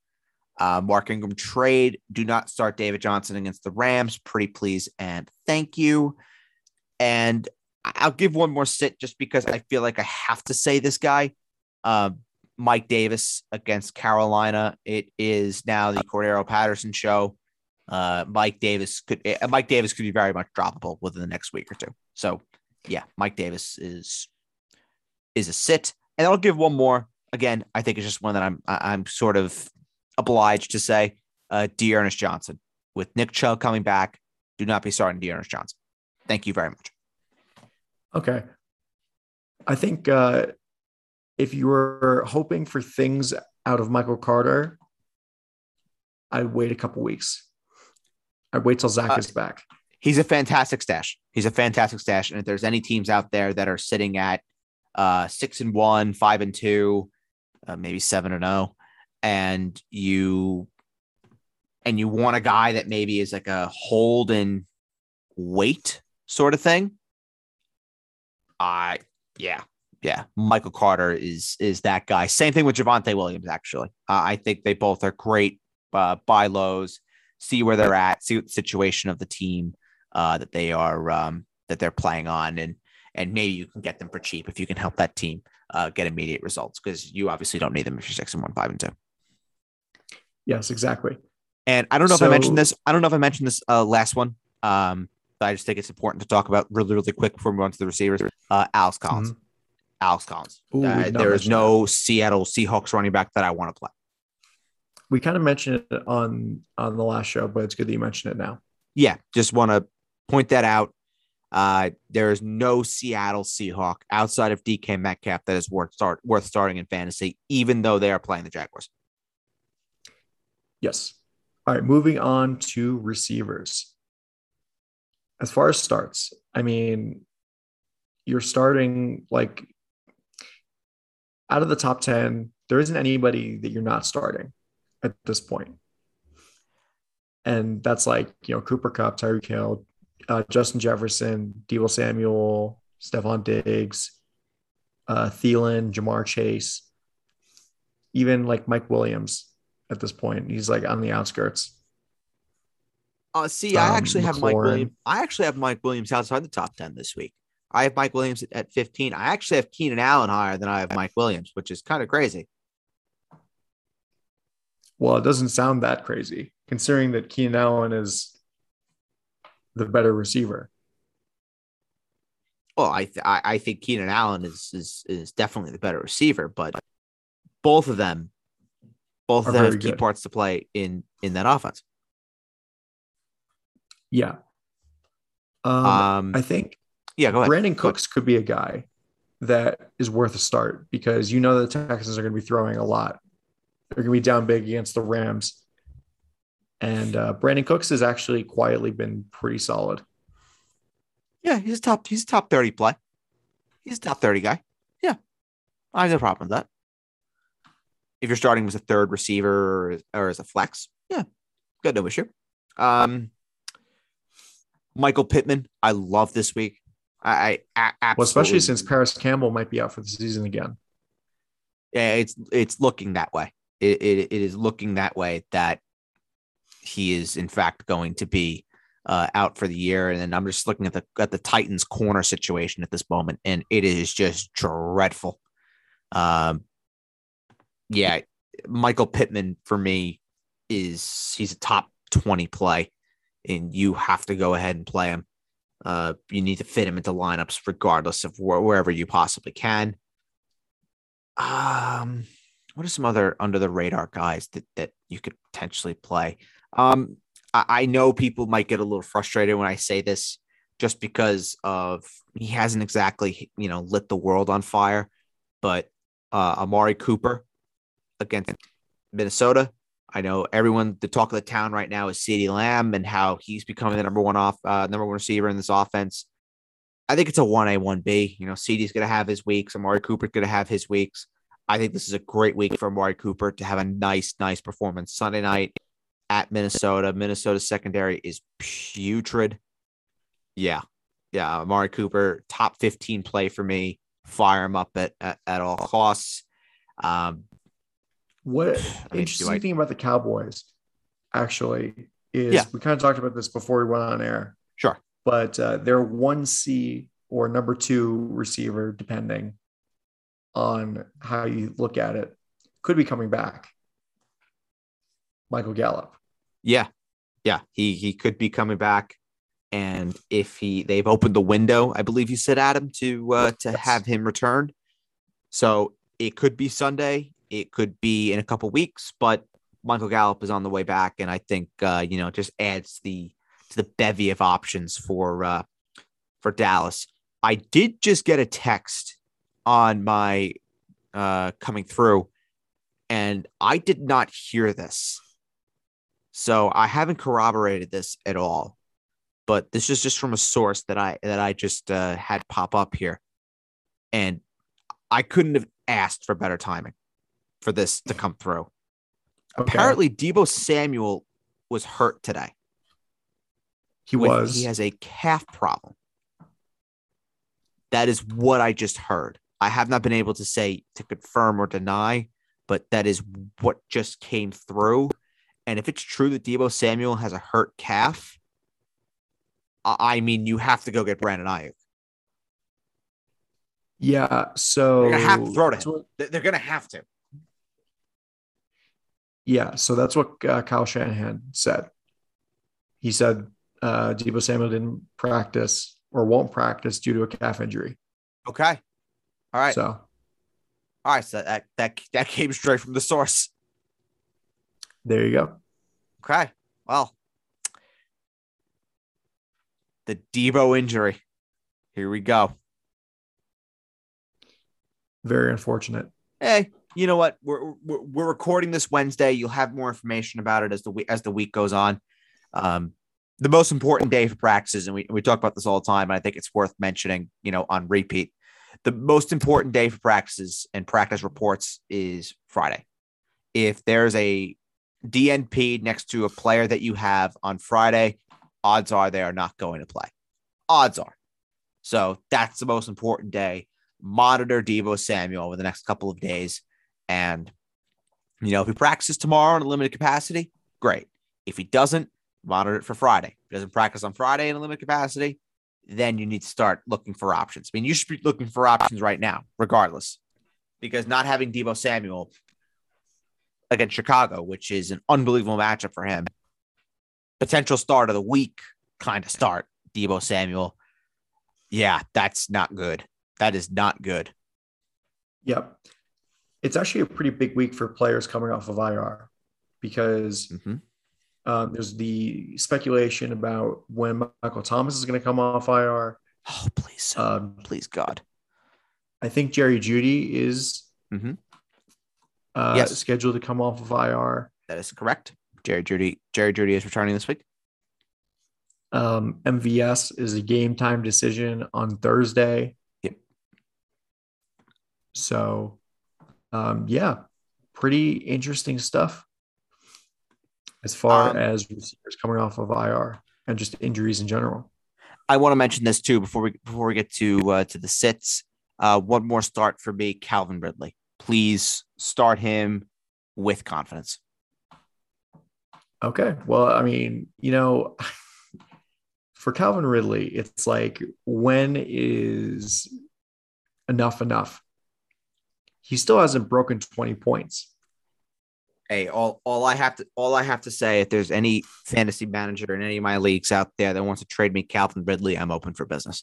[SPEAKER 2] uh, Mark Ingram trade. Do not start David Johnson against the Rams. Pretty please and thank you. And I'll give one more sit just because I feel like I have to say this guy. Um, Mike Davis against Carolina. It is now the Cordarrelle Patterson show. Uh, Mike Davis could uh, Mike Davis could be very much droppable within the next week or two. So yeah, Mike Davis is is a sit. And I'll give one more. Again, I think it's just one that I'm I'm sort of obliged to say. Uh, D'Ernest Johnson with Nick Chubb coming back. Do not be starting D'Ernest Johnson. Thank you very much.
[SPEAKER 1] Okay. I think uh, if you were hoping for things out of Michael Carter, I'd wait a couple weeks. I'd wait till Zach
[SPEAKER 2] Uh,
[SPEAKER 1] is back.
[SPEAKER 2] He's a fantastic stash. He's a fantastic stash. And if there's any teams out there that are sitting at uh, six and one, five and two, uh, maybe seven and zero, and you and you want a guy that maybe is like a hold and wait sort of thing, I yeah yeah Michael Carter is is that guy. Same thing with Javonte Williams. Actually, uh, I think they both are great uh, buy lows. See where they're at. See what the situation of the team uh, that they are um, that they're playing on, and and maybe you can get them for cheap if you can help that team uh, get immediate results because you obviously don't need them if you're six and one, five and two.
[SPEAKER 1] Yes, exactly.
[SPEAKER 2] And I don't know if I mentioned this. I don't know if I mentioned this uh, last one. Um, but I just think it's important to talk about really, really quick before we move on to the receivers. Uh, Alex Collins. Alex Collins.
[SPEAKER 1] Mm-hmm. Ooh,
[SPEAKER 2] Uh, there is no Seattle Seahawks running back that I want to play.
[SPEAKER 1] We kind of mentioned it on on the last show, but it's good that you mentioned it now.
[SPEAKER 2] Yeah, just want to point that out. Uh, there is no Seattle Seahawk outside of DK Metcalf that is worth start worth starting in fantasy, even though they are playing the Jaguars.
[SPEAKER 1] Yes. All right, moving on to receivers. As far as starts, I mean, you're starting like out of the top 10, there isn't anybody that you're not starting at this point. And that's like, you know, Cooper Kupp, Tyreek Hill, uh, Justin Jefferson, Deebo Samuel, Stefon Diggs, uh, Thielen, Ja'Marr Chase, even like Mike Williams at this point. He's like on the outskirts.
[SPEAKER 2] Uh, see, I
[SPEAKER 1] Um,
[SPEAKER 2] actually have Mike Williams. I actually have Mike Williams outside the top 10 this week. I have Mike Williams at, at 15. I actually have Keenan Allen higher than I have Mike Williams, which is kind of crazy.
[SPEAKER 1] Well, it doesn't sound that crazy considering that Keenan Allen is the better receiver.
[SPEAKER 2] Well, I th- I, I think Keenan Allen is, is is definitely the better receiver, but both of them, both
[SPEAKER 1] Are
[SPEAKER 2] of them have key
[SPEAKER 1] good.
[SPEAKER 2] parts to play in in that offense.
[SPEAKER 1] Yeah. Um,
[SPEAKER 2] Um,
[SPEAKER 1] I think
[SPEAKER 2] yeah, go ahead.
[SPEAKER 1] Brandin Cooks could be a guy that is worth a start because you know the Texans are going to be throwing a lot. They're going to be down big against the Rams. And uh, Brandin Cooks has actually quietly been pretty solid.
[SPEAKER 2] Yeah, he's a top. He's a top thirty play. He's a top thirty guy. Yeah, I have no problem with that. If you're starting as a third receiver or, or as a flex, yeah, got no issue. Um, Michael Pittman, I love this week. I, I absolutely,
[SPEAKER 1] well, especially since Parris Campbell might be out for the season again.
[SPEAKER 2] Yeah, it's it's looking that way. It, it, it is looking that way that he is in fact going to be uh, out for the year. And then I'm just looking at the at the Titans corner situation at this moment, and it is just dreadful. Um, yeah, Michael Pittman for me is he's a top 20 play, and you have to go ahead and play him. Uh, you need to fit him into lineups regardless of wh- wherever you possibly can. Um, what are some other under the radar guys that that you could potentially play? Um, I, I know people might get a little frustrated when I say this, just because of he hasn't exactly you know lit the world on fire, but uh, Amari Cooper against Minnesota. I know everyone, the talk of the town right now is CeeDee Lamb and how he's becoming the number one off, uh, number one receiver in this offense. I think it's a one A one B. You know, CeeDee's going to have his weeks. Amari Cooper's going to have his weeks. I think this is a great week for Amari Cooper to have a nice, nice performance Sunday night at Minnesota. Minnesota secondary is putrid. Yeah, yeah. Amari Cooper, top fifteen play for me. Fire him up at at, at all costs. Um,
[SPEAKER 1] what I mean, interesting I... thing about the Cowboys actually is yeah. we kind of talked about this before we went on air.
[SPEAKER 2] Sure.
[SPEAKER 1] But uh, their one C or number two receiver, depending on how you look at it, could be coming back. Michael Gallup.
[SPEAKER 2] Yeah. Yeah. He he could be coming back. And if he they've opened the window, I believe you said Adam to uh to yes. have him returned. So it could be Sunday. It could be in a couple weeks, but Michael Gallup is on the way back, and I think uh, you know just adds the to the bevy of options for uh, for Dallas. I did just get a text on my uh, coming through, and I did not hear this, so I haven't corroborated this at all. But this is just from a source that I that I just uh, had pop up here, and I couldn't have asked for better timing for this to come through. Okay. Apparently, Deebo Samuel was hurt today.
[SPEAKER 1] He was.
[SPEAKER 2] He has a calf problem. That is what I just heard. I have not been able to say to confirm or deny, but that is what just came through. And if it's true that Deebo Samuel has a hurt calf, I mean, you have to go get Brandon Aiyuk.
[SPEAKER 1] Yeah, so
[SPEAKER 2] they're gonna have to throw to him. They're gonna have to.
[SPEAKER 1] Yeah, so that's what uh, Kyle Shanahan said. He said uh, Deebo Samuel didn't practice or won't practice due to a calf injury.
[SPEAKER 2] Okay. All right.
[SPEAKER 1] So,
[SPEAKER 2] all right. So that that that came straight from the source.
[SPEAKER 1] There you go.
[SPEAKER 2] Okay. Well, the Deebo injury. Here we go.
[SPEAKER 1] Very unfortunate.
[SPEAKER 2] Hey, you know what? We're, we're, we're recording this Wednesday. You'll have more information about it as the week as the week goes on. Um, the most important day for practices, and we, we talk about this all the time, and I think it's worth mentioning, you know, on repeat. The most important day for practices and practice reports is Friday. If there's a DNP next to a player that you have on Friday, odds are they are not going to play. Odds are. So that's the most important day. Monitor Deebo Samuel over the next couple of days and, you know, if he practices tomorrow in a limited capacity, great. If he doesn't, monitor it for Friday. If he doesn't practice on Friday in a limited capacity, then you need to start looking for options. I mean, you should be looking for options right now, regardless, because not having Deebo Samuel against Chicago, which is an unbelievable matchup for him, potential start of the week kind of start, Deebo Samuel. Yeah, that's not good. That is not good.
[SPEAKER 1] Yep it's actually a pretty big week for players coming off of IR because mm-hmm. um, there's the speculation about when Michael Thomas is going to come off IR.
[SPEAKER 2] Oh, please, um, please, God.
[SPEAKER 1] I think Jerry Jeudy is
[SPEAKER 2] mm-hmm.
[SPEAKER 1] Uh, yes. scheduled to come off of IR.
[SPEAKER 2] That is correct. Jerry Jeudy, Jerry Jeudy is returning this week.
[SPEAKER 1] Um, MVS is a game time decision on Thursday.
[SPEAKER 2] Yep.
[SPEAKER 1] So, um, yeah, pretty interesting stuff as far
[SPEAKER 2] Um,
[SPEAKER 1] as receivers coming off of IR and just injuries in general.
[SPEAKER 2] I want to mention this too before we before we get to uh, to the sits. Uh, one more start for me, Calvin Ridley. Please start him with confidence.
[SPEAKER 1] Okay. Well, I mean, you know, for Calvin Ridley, it's like when is enough enough? He still hasn't broken 20 points.
[SPEAKER 2] Hey, all all I have to all I have to say, if there's any fantasy manager in any of my leagues out there that wants to trade me Calvin Ridley, I'm open for business.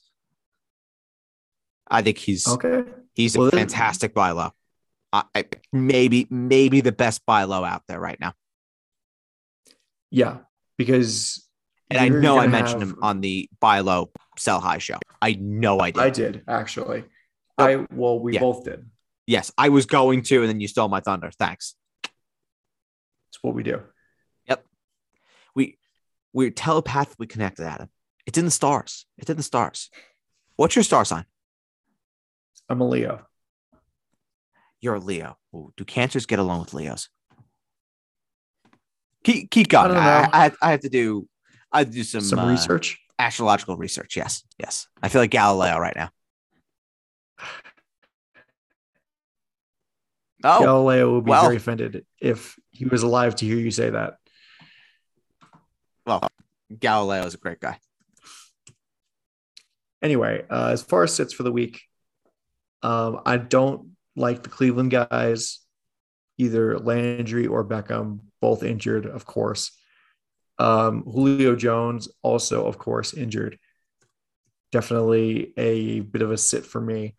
[SPEAKER 2] I think he's
[SPEAKER 1] Okay.
[SPEAKER 2] he's
[SPEAKER 1] Well,
[SPEAKER 2] a fantastic buy low. I, I, maybe maybe the best buy low out there right now.
[SPEAKER 1] Yeah. Because
[SPEAKER 2] And I know I mentioned
[SPEAKER 1] have-
[SPEAKER 2] him on the buy low sell high show. I know I did.
[SPEAKER 1] I did actually.
[SPEAKER 2] Oh,
[SPEAKER 1] I well, we
[SPEAKER 2] yeah.
[SPEAKER 1] both did.
[SPEAKER 2] yes, I was going to, and then you stole my thunder. Thanks.
[SPEAKER 1] It's what we do. Yep.
[SPEAKER 2] We we're telepathically connected, Adam. It's in the stars. It's in the stars. What's your star sign?
[SPEAKER 1] I'm a Leo.
[SPEAKER 2] You're a Leo. Ooh, do cancers get along with Leos? Keep keep
[SPEAKER 1] I
[SPEAKER 2] going. I. I, have, I have to do. I have to do some,
[SPEAKER 1] Some
[SPEAKER 2] uh,
[SPEAKER 1] research.
[SPEAKER 2] astrological research. Yes, yes. I feel like Galileo right now. Oh,
[SPEAKER 1] Galileo would be
[SPEAKER 2] well.
[SPEAKER 1] very offended if he was alive to hear you say that.
[SPEAKER 2] well, Galileo is a great guy.
[SPEAKER 1] Anyway, uh, as far as sits for the week, um, I don't like the Cleveland guys, either Landry or Beckham, both injured, of course. Um, Julio Jones, also, of course, injured. Definitely a bit of a sit for me.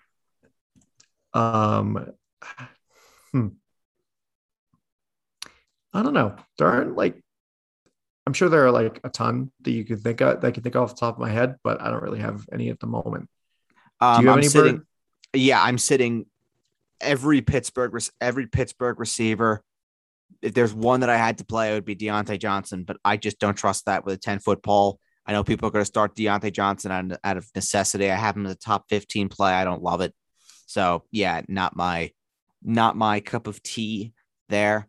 [SPEAKER 1] Um, hmm. I don't know. There aren't like, I'm sure there are like a ton that you could think of that I can think off the top of my head, but I don't really have any at the moment.
[SPEAKER 2] Um,
[SPEAKER 1] Do you have
[SPEAKER 2] I'm
[SPEAKER 1] any
[SPEAKER 2] sitting. Yeah, I'm sitting. Every Pittsburgh, every Pittsburgh receiver. If there's one that I had to play, it would be Diontae Johnson, but I just don't trust that with a 10 foot pole. I know people are going to start Diontae Johnson out, of necessity. I have him in the top 15 play. I don't love it. So yeah, not my, not my cup of tea there.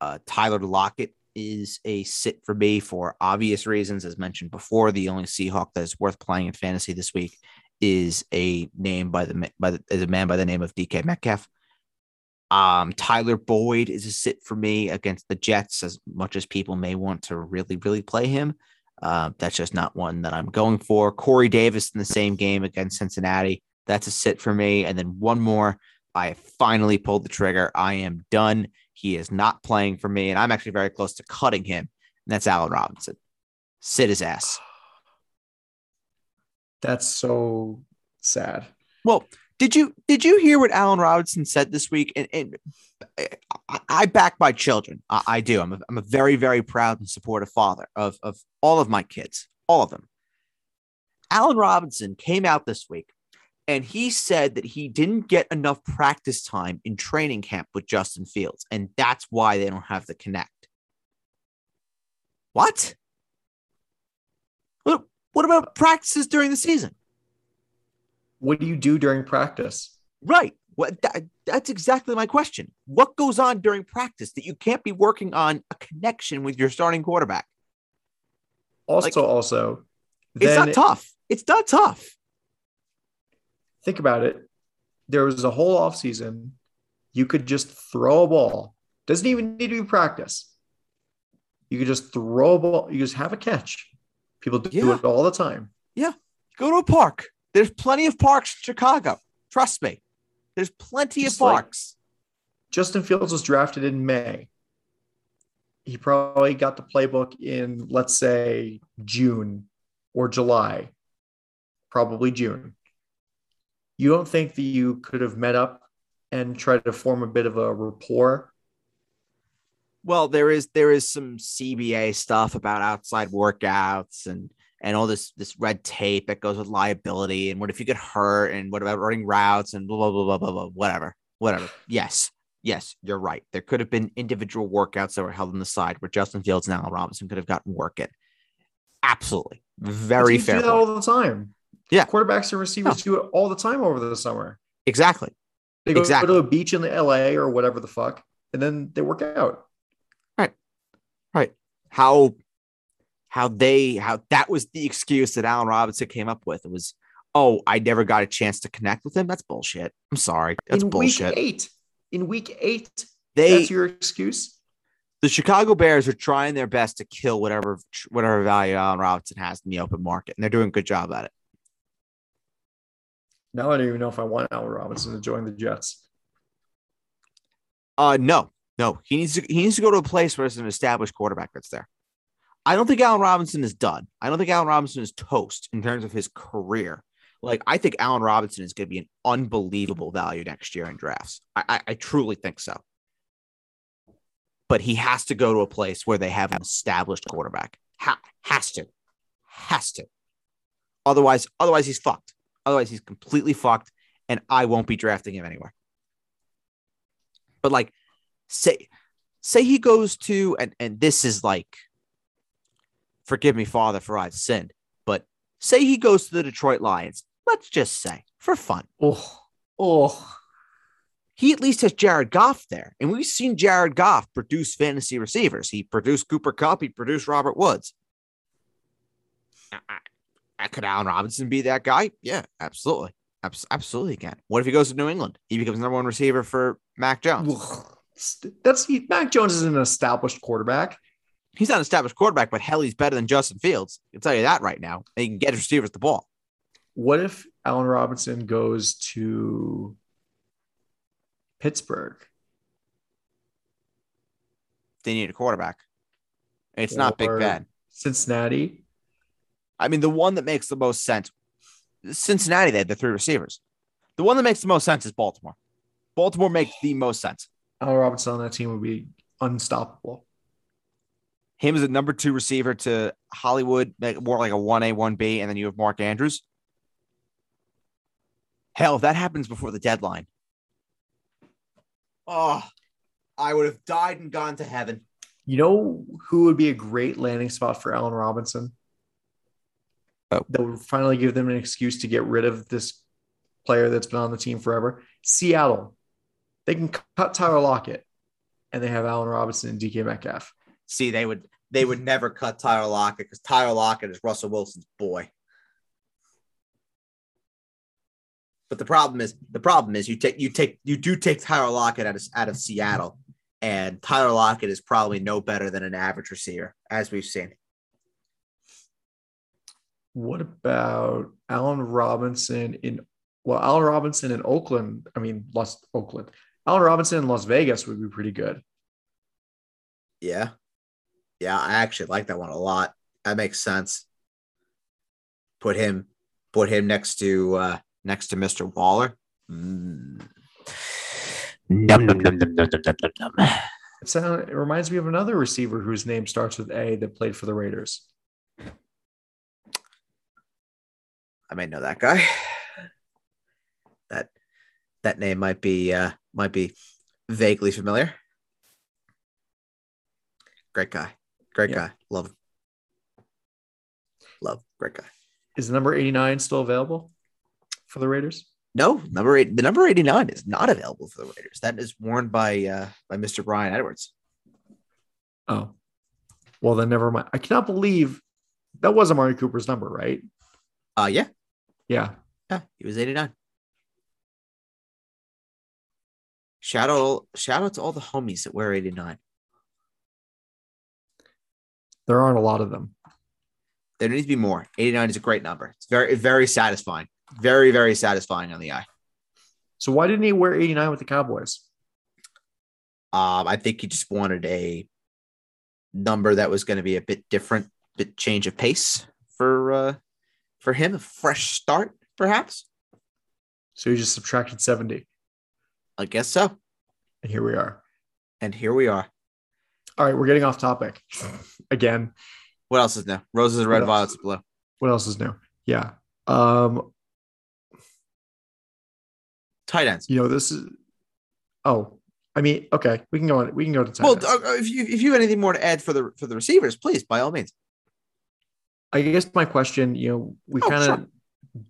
[SPEAKER 2] Uh, Tyler Lockett is a sit for me for obvious reasons, as mentioned before. The only Seahawk that is worth playing in fantasy this week is a name by the by the, is a man by the name of DK Metcalf. Um, Tyler Boyd is a sit for me against the Jets. As much as people may want to really, really play him, uh, that's just not one that I'm going for. Corey Davis in the same game against Cincinnati. That's a sit for me. And then one more. I finally pulled the trigger. I am done. He is not playing for me, and I'm actually very close to cutting him. And that's Allen Robinson. Sit his ass.
[SPEAKER 1] That's so sad.
[SPEAKER 2] Well, did you did you hear what Allen Robinson said this week? And, and I, back my children. I, I do. I'm a, I'm a very very proud and supportive father of of all of my kids, all of them. Allen Robinson came out this week, and he said that he didn't get enough practice time in training camp with Justin Fields, and that's why they don't have the connect. What? What, what about practices during the season?
[SPEAKER 1] What do you do during practice?
[SPEAKER 2] Right. What that, that's exactly my question. What goes on during practice that you can't be working on a connection with your starting quarterback?
[SPEAKER 1] Also,
[SPEAKER 2] Like,
[SPEAKER 1] also,
[SPEAKER 2] It's not tough. It's not tough.
[SPEAKER 1] think about it. There was a whole off season. You could just throw a ball. Doesn't even need to be practice. You could just throw a ball. You just have a catch. People do
[SPEAKER 2] Yeah.
[SPEAKER 1] it all the time. Yeah.
[SPEAKER 2] Go to a park. There's plenty of parks in Chicago. Trust me. There's plenty
[SPEAKER 1] Just
[SPEAKER 2] of
[SPEAKER 1] like-
[SPEAKER 2] parks.
[SPEAKER 1] Justin Fields was drafted in May. He probably got the playbook in, let's say, June or July, probably June. You don't think that you could have met up and tried to form a bit of a rapport?
[SPEAKER 2] Well, there is there is some CBA stuff about outside workouts and and all this this red tape that goes with liability and what if you get hurt and what about running routes and blah blah blah blah blah blah whatever whatever. Yes, yes, you're right. There could have been individual workouts that were held on the side where Justin Fields and Allen Robinson could have gotten work in. Absolutely, Very fair.
[SPEAKER 1] do that all the time.
[SPEAKER 2] Yeah.
[SPEAKER 1] quarterbacks and receivers oh. do it all the time over the summer.
[SPEAKER 2] Exactly.
[SPEAKER 1] They go
[SPEAKER 2] Exactly.
[SPEAKER 1] to a beach in the LA or whatever the fuck, and then they work out.
[SPEAKER 2] How how they how that was the excuse that Allen Robinson came up with. It was, oh, I never got a chance to connect with him. That's bullshit. I'm sorry. That's
[SPEAKER 1] in
[SPEAKER 2] bullshit.
[SPEAKER 1] week eight, in week eight,
[SPEAKER 2] They
[SPEAKER 1] that's your excuse.
[SPEAKER 2] the Chicago Bears are trying their best to kill whatever whatever value Allen Robinson has in the open market, and they're doing a good job at it.
[SPEAKER 1] Now I don't even know if I want Allen Robinson to join the Jets.
[SPEAKER 2] Uh no, no. He needs to he needs to go to a place where there's an established quarterback that's there. I don't think Allen Robinson is done. I don't think Allen Robinson is toast in terms of his career. Like I think Allen Robinson is going to be an unbelievable value next year in drafts. I, I, I truly think so. But he has to go to a place where they have an established quarterback. Ha- has to, has to. Otherwise, otherwise he's fucked. Otherwise he's completely fucked, and I won't be drafting him anywhere. But like, say, say he goes to, and and this is like, forgive me, Father, for I've sinned. But say he goes to the Detroit Lions. Let's just say for fun.
[SPEAKER 1] Oh, oh,
[SPEAKER 2] he at least has Jared Goff there. And we've seen Jared Goff produce fantasy receivers. He produced Cooper Kupp, he produced Robert Woods. I- I- Could Allen Robinson be that guy? Yeah, absolutely. Abs- absolutely can. What if he goes to New England? He becomes number one receiver for Mac Jones.
[SPEAKER 1] That's Mac Jones is an established quarterback.
[SPEAKER 2] He's not an established quarterback, but hell, he's better than Justin Fields. I can tell you that right now. And he can get his receivers the ball.
[SPEAKER 1] What if Allen Robinson goes to Pittsburgh?
[SPEAKER 2] They need a quarterback. It's not Big Ben.
[SPEAKER 1] Cincinnati.
[SPEAKER 2] I mean, the one that makes the most sense, Cincinnati, they had the three receivers. The one that makes the most sense is Baltimore. Baltimore makes the most sense.
[SPEAKER 1] Allen Robinson on that team would be unstoppable.
[SPEAKER 2] Him as a number two receiver to Hollywood, like more like a 1A, 1B, and then you have Mark Andrews. Hell, if that happens before the deadline. Oh, I would have died and gone to heaven.
[SPEAKER 1] You know who would be a great landing spot for Allen Robinson?
[SPEAKER 2] Oh.
[SPEAKER 1] That would finally give them an excuse to get rid of this player that's been on the team forever. Seattle. They can cut Tyler Lockett and they have Allen Robinson and DK Metcalf.
[SPEAKER 2] See, they would they would never cut Tyler Lockett because Tyler Lockett is Russell Wilson's boy. But the problem is the problem is you take you take you do take Tyler Lockett out of out of Seattle, and Tyler Lockett is probably no better than an average receiver, as we've seen.
[SPEAKER 1] What about Allen Robinson in well, Allen Robinson in Oakland? I mean, lost Oakland. Allen Robinson in Las Vegas would be pretty good.
[SPEAKER 2] Yeah. Yeah, I actually like that one a lot. That makes sense. Put him put him next to uh next to Mr. Waller. Mm. Num, num, num, num, num, num, num, num.
[SPEAKER 1] It, sounds. it reminds me of another receiver whose name starts with A that played for the Raiders.
[SPEAKER 2] I may know that guy. That that name might be uh might be vaguely familiar. Great guy. Great
[SPEAKER 1] Yeah.
[SPEAKER 2] guy. Love him. Love. Great guy.
[SPEAKER 1] Is number 89 still available for the Raiders?
[SPEAKER 2] No, number eight. The number 89 is not available for the Raiders. That is worn by uh by Mr. Bryan Edwards.
[SPEAKER 1] Oh, well, then never mind. I cannot believe that was Amari Cooper's number, right?
[SPEAKER 2] Uh yeah.
[SPEAKER 1] Yeah.
[SPEAKER 2] Yeah, he was 89. Shout out, shout out to all the homies that wear 89.
[SPEAKER 1] There aren't a lot of them.
[SPEAKER 2] There needs to be more. 89 is a great number. It's very, very satisfying. Very, very satisfying on the eye.
[SPEAKER 1] So why didn't he wear 89 with the Cowboys?
[SPEAKER 2] Um, I think he just wanted a number that was going to be a bit different, bit change of pace for uh for him, a fresh start, perhaps.
[SPEAKER 1] So he just subtracted 70.
[SPEAKER 2] I guess so.
[SPEAKER 1] And here we are.
[SPEAKER 2] And here we are.
[SPEAKER 1] All right, we're getting off topic again.
[SPEAKER 2] What else is new? Roses are red, violets are blue.
[SPEAKER 1] What else is new? Yeah. Um,
[SPEAKER 2] Tight ends.
[SPEAKER 1] you know, this is oh, I mean, okay, we can go on. We can go to tight
[SPEAKER 2] Well,
[SPEAKER 1] ends.
[SPEAKER 2] uh, if you if you have anything more to add for the for the receivers, please by all means.
[SPEAKER 1] I guess my question, you know, we
[SPEAKER 2] Oh,
[SPEAKER 1] kind of
[SPEAKER 2] sure.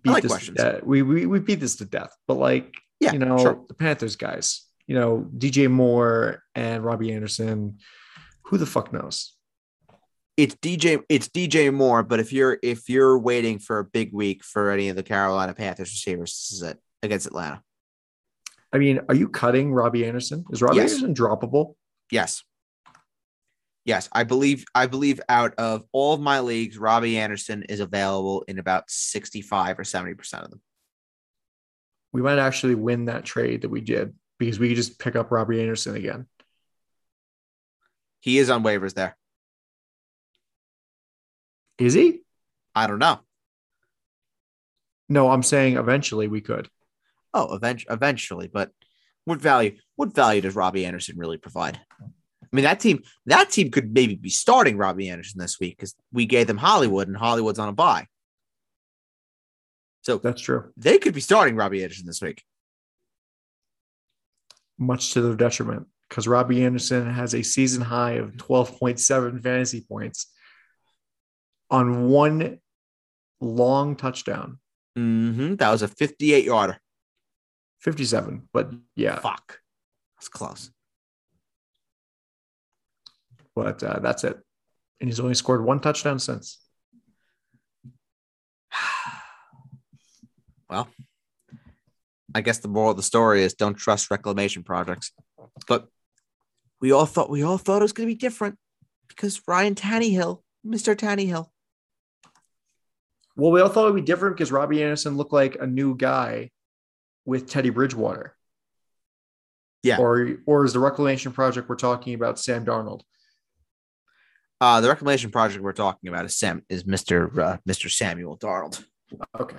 [SPEAKER 1] beat
[SPEAKER 2] like
[SPEAKER 1] this to death. We, we we beat this to death, but like
[SPEAKER 2] Yeah,
[SPEAKER 1] you know,
[SPEAKER 2] sure.
[SPEAKER 1] the Panthers guys, you know, DJ Moore and Robbie Anderson, who the fuck knows?
[SPEAKER 2] It's DJ. It's DJ Moore. But if you're if you're waiting for a big week for any of the Carolina Panthers receivers, this is it against Atlanta.
[SPEAKER 1] I mean, are you cutting Robbie Anderson? Is Robbie
[SPEAKER 2] Yes.
[SPEAKER 1] Anderson droppable?
[SPEAKER 2] Yes. Yes, I believe I believe out of all of my leagues, Robbie Anderson is available in about 65 or 70% of them.
[SPEAKER 1] We might actually win that trade that we did because we could just pick up Robbie Anderson again.
[SPEAKER 2] He is on waivers there.
[SPEAKER 1] Is he?
[SPEAKER 2] I don't know.
[SPEAKER 1] No, I'm saying eventually we could.
[SPEAKER 2] Oh, eventually, eventually, but what value what value does Robbie Anderson really provide? I mean, that team that team could maybe be starting Robbie Anderson this week because we gave them Hollywood and Hollywood's on a bye. So
[SPEAKER 1] That's true.
[SPEAKER 2] they could be starting Robbie Anderson this week.
[SPEAKER 1] Much to their detriment because Robbie Anderson has a season high of 12.7 fantasy points on one long touchdown.
[SPEAKER 2] hmm That was a 58 yarder.
[SPEAKER 1] 57, but yeah,
[SPEAKER 2] Fuck. That's close.
[SPEAKER 1] but uh, that's it. And he's only scored one touchdown since.
[SPEAKER 2] well, I guess the moral of the story is don't trust reclamation projects. But we all thought we all thought it was going to be different because Ryan Tannehill, Mr. Tannehill.
[SPEAKER 1] Well, we all thought it would be different because Robbie Anderson looked like a new guy with Teddy Bridgewater.
[SPEAKER 2] Yeah.
[SPEAKER 1] Or, or is the reclamation project we're talking about Sam Darnold?
[SPEAKER 2] Uh, the reclamation project we're talking about is Sam is Mr. Uh, Mr. Samuel Darnold.
[SPEAKER 1] Okay.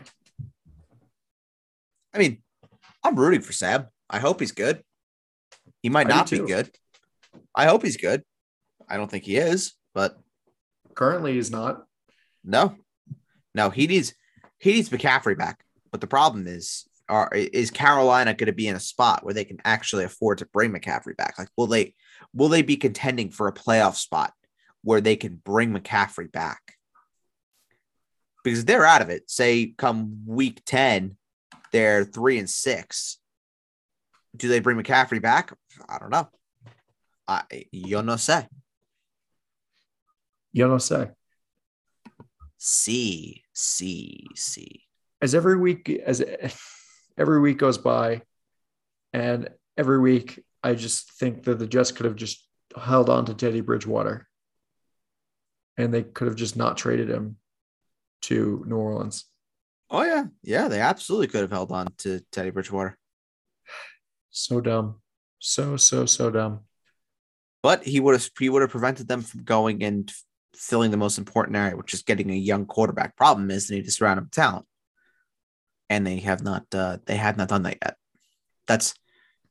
[SPEAKER 2] I mean, I'm rooting for Sam. I hope he's good. He might
[SPEAKER 1] I
[SPEAKER 2] not be good. I hope he's good. I don't think he is, but
[SPEAKER 1] Currently, he's not.
[SPEAKER 2] No, no, he needs he needs McCaffrey back. But the problem is, are is Carolina going to be in a spot where they can actually afford to bring McCaffrey back? Like, will they will they be contending for a playoff spot where they can bring McCaffrey back? Because they're out of it. Say come week ten, they're three and six. Do they bring McCaffrey back? I don't know. I you no say.
[SPEAKER 1] You don't say.
[SPEAKER 2] C C C.
[SPEAKER 1] As every week, as every week goes by, and every week, I just think that the Jets could have just held on to Teddy Bridgewater, and they could have just not traded him to New Orleans.
[SPEAKER 2] Oh yeah, yeah, they absolutely could have held on to Teddy Bridgewater,
[SPEAKER 1] So dumb. So, so, so dumb.
[SPEAKER 2] but he would have he would have prevented them from going and filling the most important area, which is getting a young quarterback. Problem is they need to surround him with talent, and they have not. Uh, they have not done that yet. That's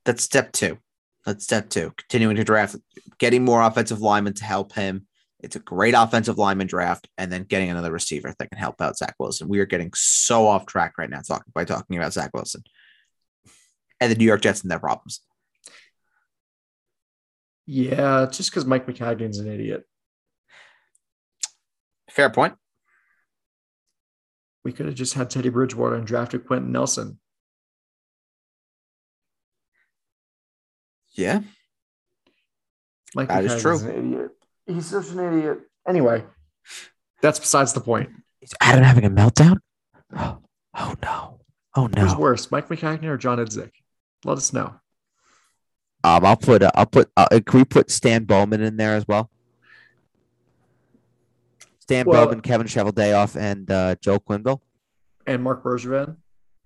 [SPEAKER 2] that's step two. That's step two. Continuing to draft, getting more offensive linemen to help him. It's a great offensive lineman draft, and then getting another receiver that can help out Zach Wilson. We are getting so off track right now talking by talking about Zach Wilson and the New York Jets and their problems.
[SPEAKER 1] Yeah, just because Mike Maccagnan's an idiot.
[SPEAKER 2] Fair point.
[SPEAKER 1] We could have just had Teddy Bridgewater and drafted Quenton Nelson.
[SPEAKER 2] Yeah.
[SPEAKER 1] Mike
[SPEAKER 2] That is true.
[SPEAKER 1] An idiot. He's such an idiot. Anyway, that's besides the point.
[SPEAKER 2] Is Adam having a meltdown? Oh, oh no. Oh no.
[SPEAKER 1] Who's worse, Mike Maccagnan or John Idzik? Let us know.
[SPEAKER 2] Um, I'll put uh, I'll put uh, can we put Stan Bowman in there as well? Stan
[SPEAKER 1] Well-
[SPEAKER 2] Bowman, Kevin Cheveldayoff, and uh, Joe Quenneville.
[SPEAKER 1] And Marc Bergevin.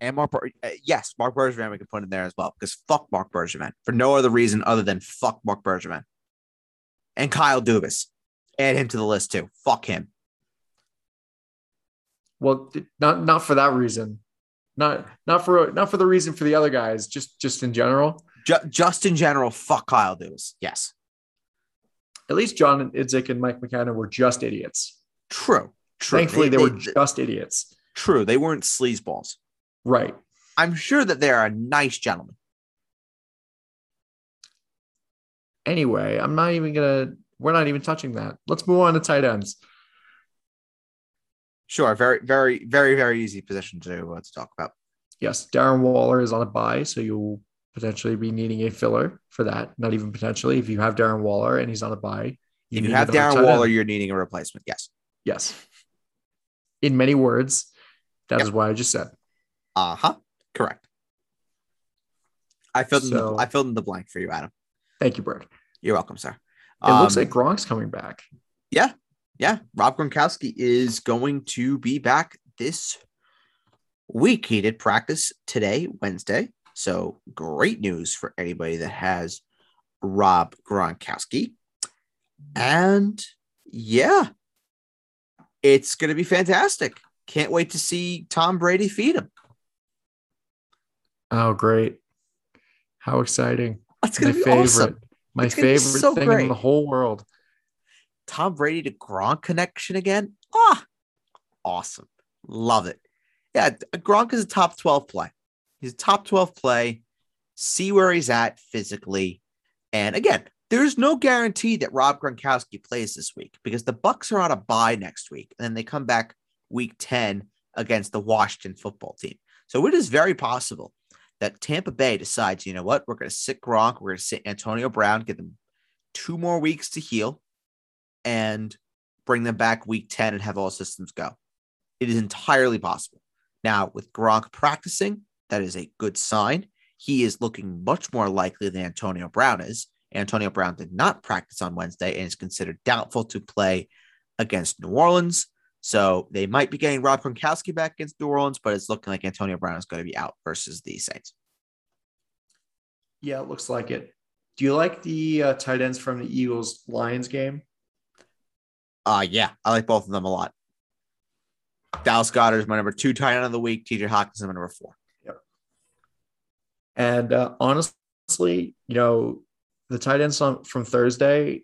[SPEAKER 2] And Mark, Ber- uh, yes, Marc Bergevin we can put in there as well because fuck Marc Bergevin for no other reason other than fuck Marc Bergevin. And Kyle Dubas, add him to the list too. Fuck him.
[SPEAKER 1] Well, not not for that reason. Not not for not for the reason for the other guys. Just just in general.
[SPEAKER 2] Ju- just in general, fuck Kyle Dubas. Yes,
[SPEAKER 1] At least John Idzik and Mike Maccagnan were just idiots.
[SPEAKER 2] true. True.
[SPEAKER 1] Thankfully, they, were just idiots.
[SPEAKER 2] true. They weren't sleazeballs.
[SPEAKER 1] Right.
[SPEAKER 2] I'm sure that they are a nice gentleman.
[SPEAKER 1] Anyway, I'm not even gonna. We're not even touching that. Let's move on to tight ends.
[SPEAKER 2] Sure, very, very, very, very easy position to uh, to talk about.
[SPEAKER 1] Yes, Darren Waller is on a bye, so you'll potentially be needing a filler for that. Not even potentially. If you have Darren Waller and he's on a bye,
[SPEAKER 2] if you have Darren Waller,
[SPEAKER 1] end.
[SPEAKER 2] you're needing a replacement. Yes.
[SPEAKER 1] yes. In many words, that is
[SPEAKER 2] Yep.
[SPEAKER 1] what I just said.
[SPEAKER 2] Uh huh. Correct. I filled in the,
[SPEAKER 1] So-
[SPEAKER 2] I filled in the blank for you, Adam.
[SPEAKER 1] Thank you, Bird.
[SPEAKER 2] You're welcome, sir.
[SPEAKER 1] It looks
[SPEAKER 2] Um,
[SPEAKER 1] like Gronk's coming back.
[SPEAKER 2] yeah, yeah. Rob Gronkowski is going to be back this week. He did practice today, Wednesday. So great news for anybody that has Rob Gronkowski. And yeah, it's going to be fantastic. Can't wait to see Tom Brady feed him.
[SPEAKER 1] Oh, great. How exciting.
[SPEAKER 2] It's
[SPEAKER 1] My
[SPEAKER 2] going to be
[SPEAKER 1] favorite.
[SPEAKER 2] awesome.
[SPEAKER 1] My
[SPEAKER 2] It's gonna
[SPEAKER 1] favorite
[SPEAKER 2] so
[SPEAKER 1] thing
[SPEAKER 2] great.
[SPEAKER 1] in the whole world.
[SPEAKER 2] Tom Brady to Gronk connection again. Ah, awesome. Love it. Yeah, Gronk is a top 12 play. He's a top 12 play. See where he's at physically. And again, there's no guarantee that Rob Gronkowski plays this week because the Bucs are on a bye next week and then they come back week 10 against the Washington football team. So it is very possible that Tampa Bay decides, you know what, we're going to sit Gronk, we're going to sit Antonio Brown, give them two more weeks to heal and bring them back week 10 and have all systems go. It is entirely possible. Now, with Gronk practicing, that is a good sign. He is looking much more likely than Antonio Brown is. Antonio Brown did not practice on Wednesday and is considered doubtful to play against New Orleans. So they might be getting Rob Gronkowski back against New Orleans, but it's looking like Antonio Brown is going to be out versus the Saints.
[SPEAKER 1] Yeah, it looks like it. Do you like the uh, tight ends from the Eagles Lions game?
[SPEAKER 2] Uh yeah, I like both of them a lot. Dallas Goedert is my number two tight end of the week. TJ Hawkins is my number four. Yep.
[SPEAKER 1] And uh, honestly, you know, the tight ends from Thursday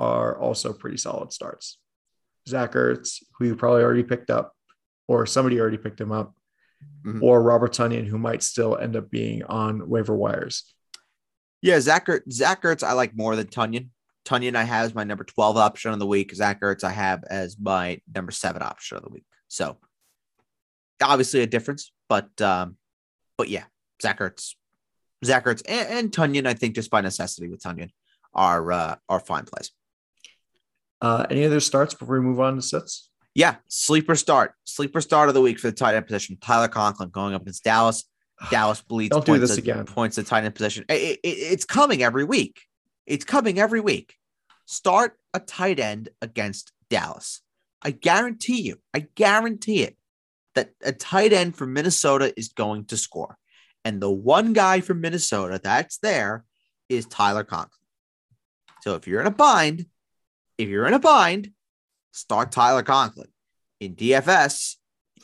[SPEAKER 1] are also pretty solid starts. Zach Ertz, who you probably already picked up, or somebody already picked him up,
[SPEAKER 2] Mhm.
[SPEAKER 1] or Robert Tonyan, who might still end up being on waiver wires.
[SPEAKER 2] Yeah, Zach, Ertz, Zach Ertz I like more than Tonyan. Tonyan I have as my number 12 option of the week. Zach Ertz I have as my number seven option of the week. So obviously a difference, but um, but yeah, Zach Ertz, Zach Ertz and, and Tonyan, I think just by necessity with Tonyan are uh, are fine plays.
[SPEAKER 1] Uh, any other starts before we move on to sets?
[SPEAKER 2] Yeah, sleeper start, sleeper start of the week for the tight end position. Tyler Conklin going up against Dallas. Dallas bleeds.
[SPEAKER 1] Don't do
[SPEAKER 2] points
[SPEAKER 1] this again.
[SPEAKER 2] Points the tight end position. It- it- it's coming every week. It's coming every week. Start a tight end against Dallas. I guarantee you. I guarantee it that a tight end from Minnesota is going to score, and the one guy from Minnesota that's there is Tyler Conklin. So if you're in a bind, if you're in a bind, start Tyler Conklin in DFS.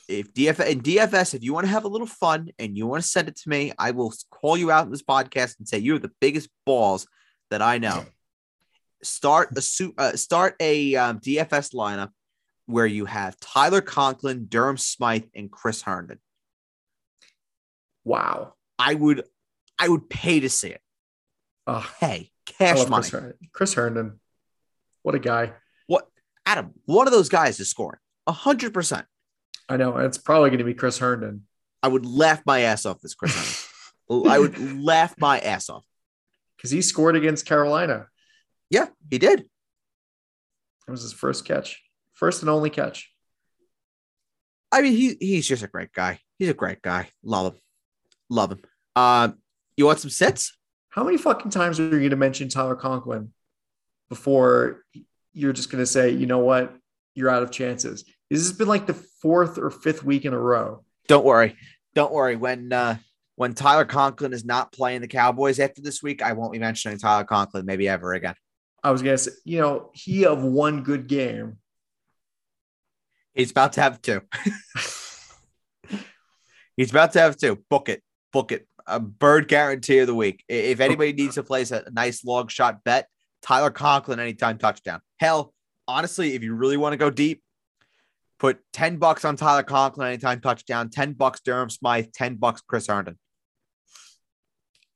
[SPEAKER 2] If DF in DFS, if you want to have a little fun and you want to send it to me, I will call you out in this podcast and say you're the biggest balls that I know. Start a uh, start a um, DFS lineup where you have Tyler Conklin, Durham Smythe, and Chris Herndon.
[SPEAKER 1] Wow.
[SPEAKER 2] I would, I would pay to see it.
[SPEAKER 1] Oh,
[SPEAKER 2] Hey, cash money.
[SPEAKER 1] Chris, Herndon. Chris Herndon. What a guy.
[SPEAKER 2] What, Adam? One of those guys is scoring a hundred percent.
[SPEAKER 1] I know. It's probably going to be Chris Herndon.
[SPEAKER 2] I would laugh my ass off this Chris Herndon. I would laugh my ass off.
[SPEAKER 1] Because he scored against Carolina.
[SPEAKER 2] Yeah, he did.
[SPEAKER 1] It was his first catch, first and only catch.
[SPEAKER 2] I mean, he he's just a great guy. He's a great guy. Love him. Love him. Um, you want some sits?
[SPEAKER 1] How many fucking times are you going to mention Tyler Conklin before you're just going to say, you know what, you're out of chances? This has been like the fourth or fifth week in a row.
[SPEAKER 2] Don't worry. Don't worry. When uh when Tyler Conklin is not playing the Cowboys after this week, I won't be mentioning Tyler Conklin maybe ever again.
[SPEAKER 1] I was going to say, you know, he of one good game.
[SPEAKER 2] He's about to have two. He's about to have two. Book it. Book it. A bird guarantee of the week. If anybody needs to place a nice long shot bet, Tyler Conklin anytime touchdown. Hell, honestly, if you really want to go deep, put 10 bucks on Tyler Conklin anytime touchdown, 10 bucks Durham Smythe, 10 bucks Chris Herndon.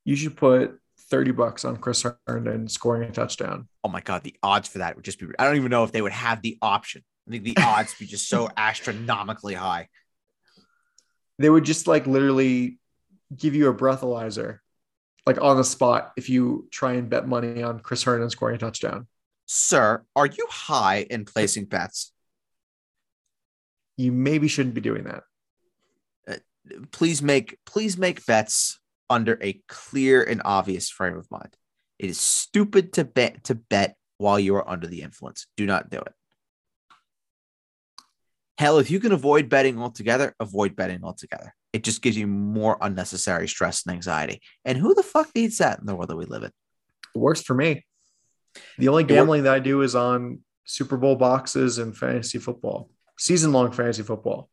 [SPEAKER 1] You should put 30 bucks on Chris Herndon scoring a touchdown.
[SPEAKER 2] Oh my God, the odds for that would just be, I don't even know if they would have the option. I think the odds would be just so astronomically high.
[SPEAKER 1] They would just like literally give you a breathalyzer, like on the spot, if you try and bet money on Chris Herndon scoring a touchdown.
[SPEAKER 2] Sir, are you high in placing bets?
[SPEAKER 1] You maybe shouldn't be doing that.
[SPEAKER 2] Uh, please make please make bets under a clear and obvious frame of mind. It is stupid to bet to bet while you are under the influence. Do not do it. Hell, if you can avoid betting altogether, avoid betting altogether. It just gives you more unnecessary stress and anxiety. And who the fuck needs that in the world that we live in?
[SPEAKER 1] It works for me. The only gambling that I do is on Super Bowl boxes and fantasy football, season long fantasy football.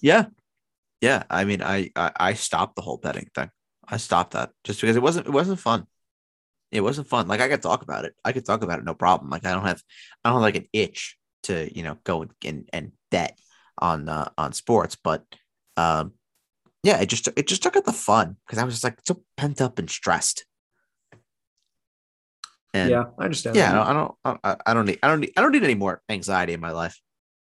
[SPEAKER 2] Yeah. Yeah. I mean, I, I I stopped the whole betting thing. I stopped that just because it wasn't it wasn't fun. It wasn't fun. Like I could talk about it. I could talk about it, no problem. Like I don't have I don't have like an itch to, you know, go and and bet on uh, on sports, but um yeah, it just it just took out the fun because I was just like so pent up and stressed. And
[SPEAKER 1] yeah, I understand.
[SPEAKER 2] yeah,
[SPEAKER 1] that.
[SPEAKER 2] I don't, I don't, I don't need, I don't need, I don't need any more anxiety in my life.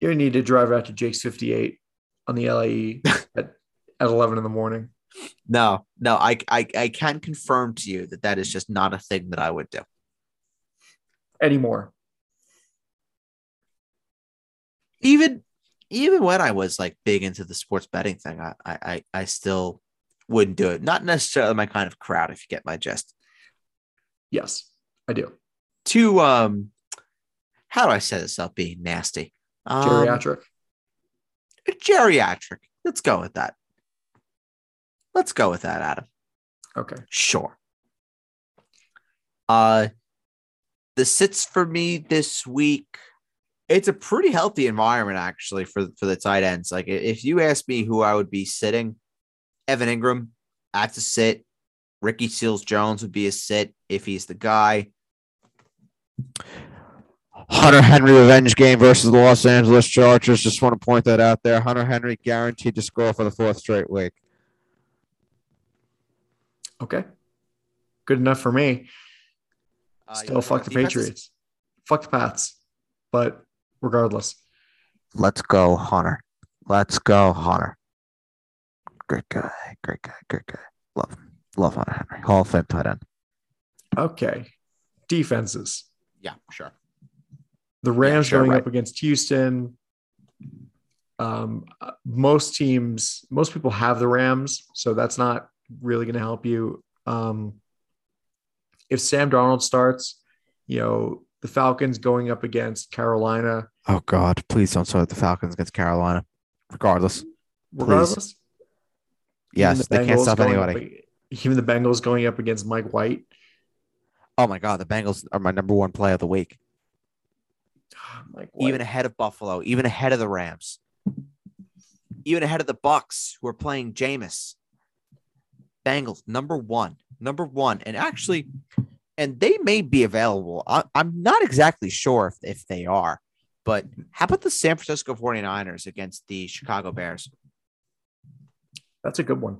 [SPEAKER 1] you need to drive out to Jake's 58 on the LIE at, at 11 in the morning.
[SPEAKER 2] No, no, I, I, I can confirm to you that that is just not a thing that I would do.
[SPEAKER 1] anymore.
[SPEAKER 2] Even, even when I was like big into the sports betting thing, I, I, I, still wouldn't do it. Not necessarily my kind of crowd, if you get my gist.
[SPEAKER 1] Yes, I do.
[SPEAKER 2] To, um, how do I say this up? being nasty? Um,
[SPEAKER 1] Geriatric.
[SPEAKER 2] geriatric. Let's go with that. Let's go with that, Adam.
[SPEAKER 1] Okay.
[SPEAKER 2] Sure. Uh the sits for me this week. It's a pretty healthy environment actually for for the tight ends. Like if you ask me who I would be sitting, Evan Engram that's a sit. Ricky Seals Jones would be a sit if he's the guy.
[SPEAKER 3] Hunter Henry revenge game versus the Los Angeles Chargers. Just want to point that out there. Hunter Henry guaranteed to score for the fourth straight week.
[SPEAKER 1] Okay. Good enough for me.
[SPEAKER 2] Uh,
[SPEAKER 1] Still
[SPEAKER 2] wanna
[SPEAKER 1] fuck
[SPEAKER 2] talk
[SPEAKER 1] the
[SPEAKER 2] defenses?
[SPEAKER 1] Patriots. Fuck the Pats. But regardless,
[SPEAKER 3] Let's go, Hunter. Let's go, Hunter. Great guy. Great guy. Great guy. Love him. Love Hunter Henry. Hall of Fame tight end.
[SPEAKER 1] okay. Defenses.
[SPEAKER 2] Yeah, sure.
[SPEAKER 1] The Rams
[SPEAKER 2] sure,
[SPEAKER 1] going
[SPEAKER 2] right.
[SPEAKER 1] up against Houston. Um, most teams, most people have the Rams, so that's not really going to help you. Um, if Sam Darnold starts, you know the Falcons going up against Carolina.
[SPEAKER 3] Oh God! Please don't start the Falcons against Carolina. Regardless,
[SPEAKER 1] Regardless,
[SPEAKER 3] yes,
[SPEAKER 1] the
[SPEAKER 3] they can't stop anybody.
[SPEAKER 1] Up, even the Bengals going up against Mike White.
[SPEAKER 3] Oh my God! The Bengals are my number one play of the week.
[SPEAKER 1] Ah, Mike White.
[SPEAKER 2] Even ahead of Buffalo, even ahead of the Rams, even ahead of the Bucs who are playing Jameis. Bengals number one, number one, and actually, and they may be available. I, I'm not exactly sure if, if they are, but how about the San Francisco 49ers against the Chicago Bears?
[SPEAKER 1] that's a good one.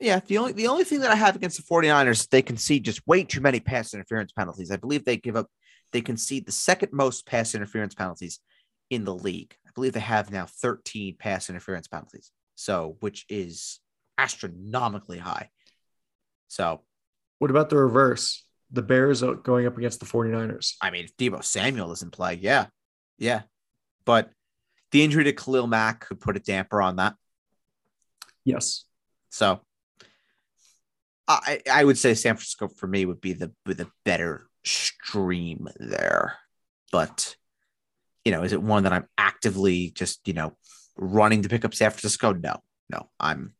[SPEAKER 2] Yeah, the only the only thing that I have against the 49ers, they concede just way too many pass interference penalties. I believe they give up, they concede the second most pass interference penalties in the league. I believe they have now 13 pass interference penalties. So, which is astronomically high. So,
[SPEAKER 1] What about the reverse? The Bears are going up against the 49ers.
[SPEAKER 2] I mean, if Deebo Samuel is in play, yeah. Yeah. But the injury to Khalil Mack could put a damper on that.
[SPEAKER 1] Yes.
[SPEAKER 2] So I I would say San Francisco for me would be the with a better stream there. But you know, is it one that I'm actively just, you know, running to pick up San Francisco? No, no. I'm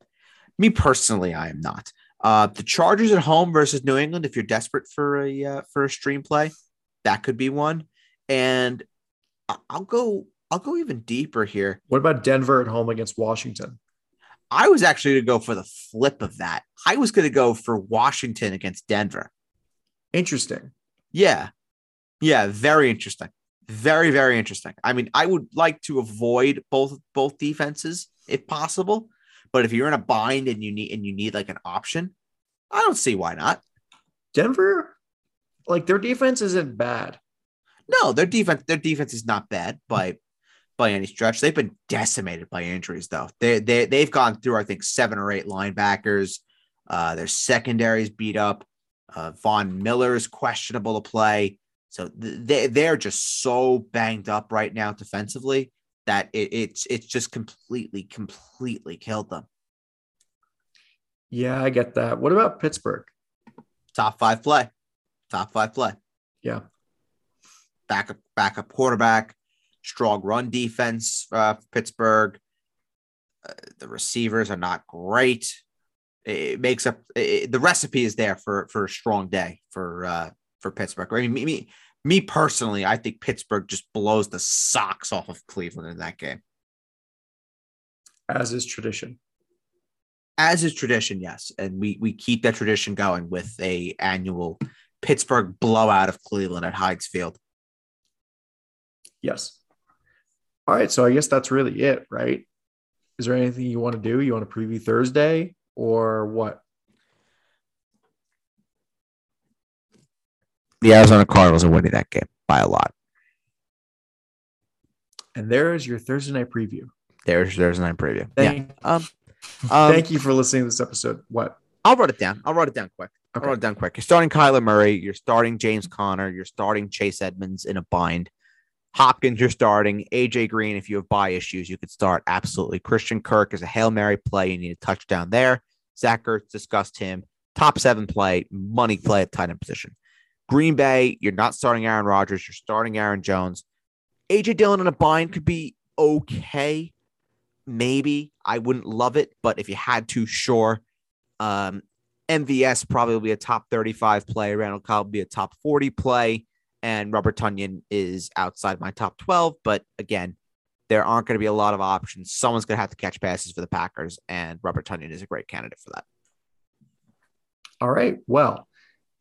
[SPEAKER 2] me personally, I am not. Uh the Chargers at home versus New England, if you're desperate for a uh, for a stream play, that could be one. And I'll go I'll go even deeper here.
[SPEAKER 1] What about Denver at home against Washington?
[SPEAKER 2] I was actually going to go for the flip of that. I was going to go for Washington against Denver.
[SPEAKER 1] Interesting.
[SPEAKER 2] Yeah. Yeah, very interesting. Very very interesting. I mean, I would like to avoid both both defenses if possible, but if you're in a bind and you need and you need like an option, I don't see why not.
[SPEAKER 1] Denver, like their defense isn't bad.
[SPEAKER 2] No, their defense their defense is not bad by by any stretch. They've been decimated by injuries though. They they they've gone through I think seven or eight linebackers. Uh, their secondaries beat up. Uh, Von Miller is questionable to play. So they they're just so banged up right now defensively that it, it's it's just completely completely killed them.
[SPEAKER 1] Yeah, I get that. What about Pittsburgh?
[SPEAKER 2] Top five play, top five play.
[SPEAKER 1] Yeah,
[SPEAKER 2] backup backup quarterback, strong run defense. Uh, Pittsburgh. Uh, the receivers are not great. It makes up it, the recipe is there for for a strong day for uh, for Pittsburgh. I mean, me, me me personally, I think Pittsburgh just blows the socks off of Cleveland in that game.
[SPEAKER 1] As is tradition.
[SPEAKER 2] As is tradition, yes. And we we keep that tradition going with a annual Pittsburgh blowout of Cleveland at Heinz Field.
[SPEAKER 1] Yes. All right. So I guess that's really it, right? Is there anything you want to do? You want to preview Thursday or what?
[SPEAKER 3] The Arizona Cardinals are winning that game by a lot.
[SPEAKER 1] And there is your Thursday night preview.
[SPEAKER 3] There's there's a night preview.
[SPEAKER 1] Thank,
[SPEAKER 3] yeah. Um, um,
[SPEAKER 1] thank you for listening to this episode. What?
[SPEAKER 2] I'll write it down. I'll write it down quick.
[SPEAKER 3] Okay. I'll write it down quick. You're starting Kyler Murray. You're starting James Conner. You're starting Chase Edmonds in a bind. Hopkins, you're starting. AJ Green, if you have bye issues, you could start absolutely. Christian Kirk is a Hail Mary play. You need a touchdown there. Zach Ertz discussed him. Top seven play, money play at tight end position. Green Bay, you're not starting Aaron Rodgers. You're starting Aaron Jones. AJ Dillon in a bind could be okay. Maybe. I wouldn't love it, but if you had to, sure. Um, MVS probably be a top 35 play. Randall Cobb be a top 40 play and Robert Tonyan is outside my top 12. But again, there aren't going to be a lot of options. Someone's going to have to catch passes for the Packers, and Robert Tonyan is a great candidate for that.
[SPEAKER 1] All right. Well,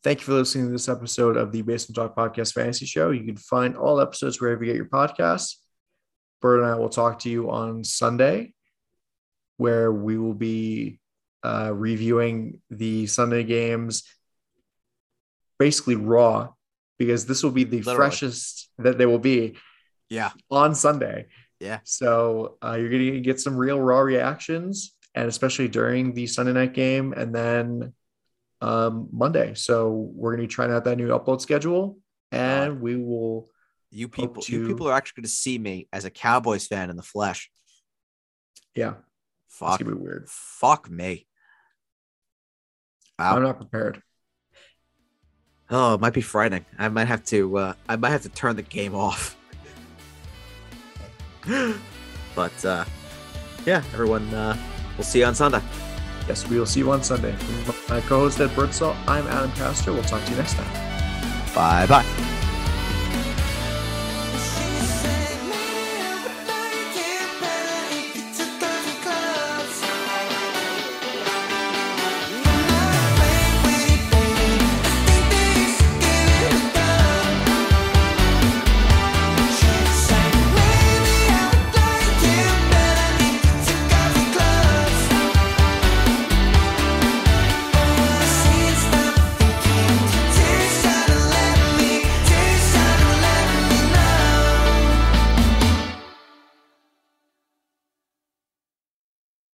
[SPEAKER 1] thank you for listening to this episode of the Basement Talk Podcast Fantasy Show. You can find all episodes wherever you get your podcasts. Bird and I will talk to you on Sunday, where we will be uh, reviewing the Sunday games basically raw because this will be the Literally. freshest that they will be.
[SPEAKER 2] Yeah.
[SPEAKER 1] On Sunday.
[SPEAKER 2] Yeah.
[SPEAKER 1] So uh, you're going to get some real raw reactions, and especially during the Sunday night game, and then um, Monday. So we're going to be trying out that new upload schedule, and we will.
[SPEAKER 2] You people, to... you people are actually going to see me as a Cowboys fan in the flesh.
[SPEAKER 1] Yeah.
[SPEAKER 2] Fuck.
[SPEAKER 1] It's gonna be weird.
[SPEAKER 2] Fuck me.
[SPEAKER 1] Wow. I'm not prepared.
[SPEAKER 2] Oh, it might be frightening. I might have to. Uh, I might have to turn the game off. but uh, yeah, everyone. Uh, we'll see you on Sunday.
[SPEAKER 1] Yes, we will see you on Sunday. My co-host Ed Birdsall. I'm Adam Castor. We'll talk to you next time.
[SPEAKER 2] Bye bye.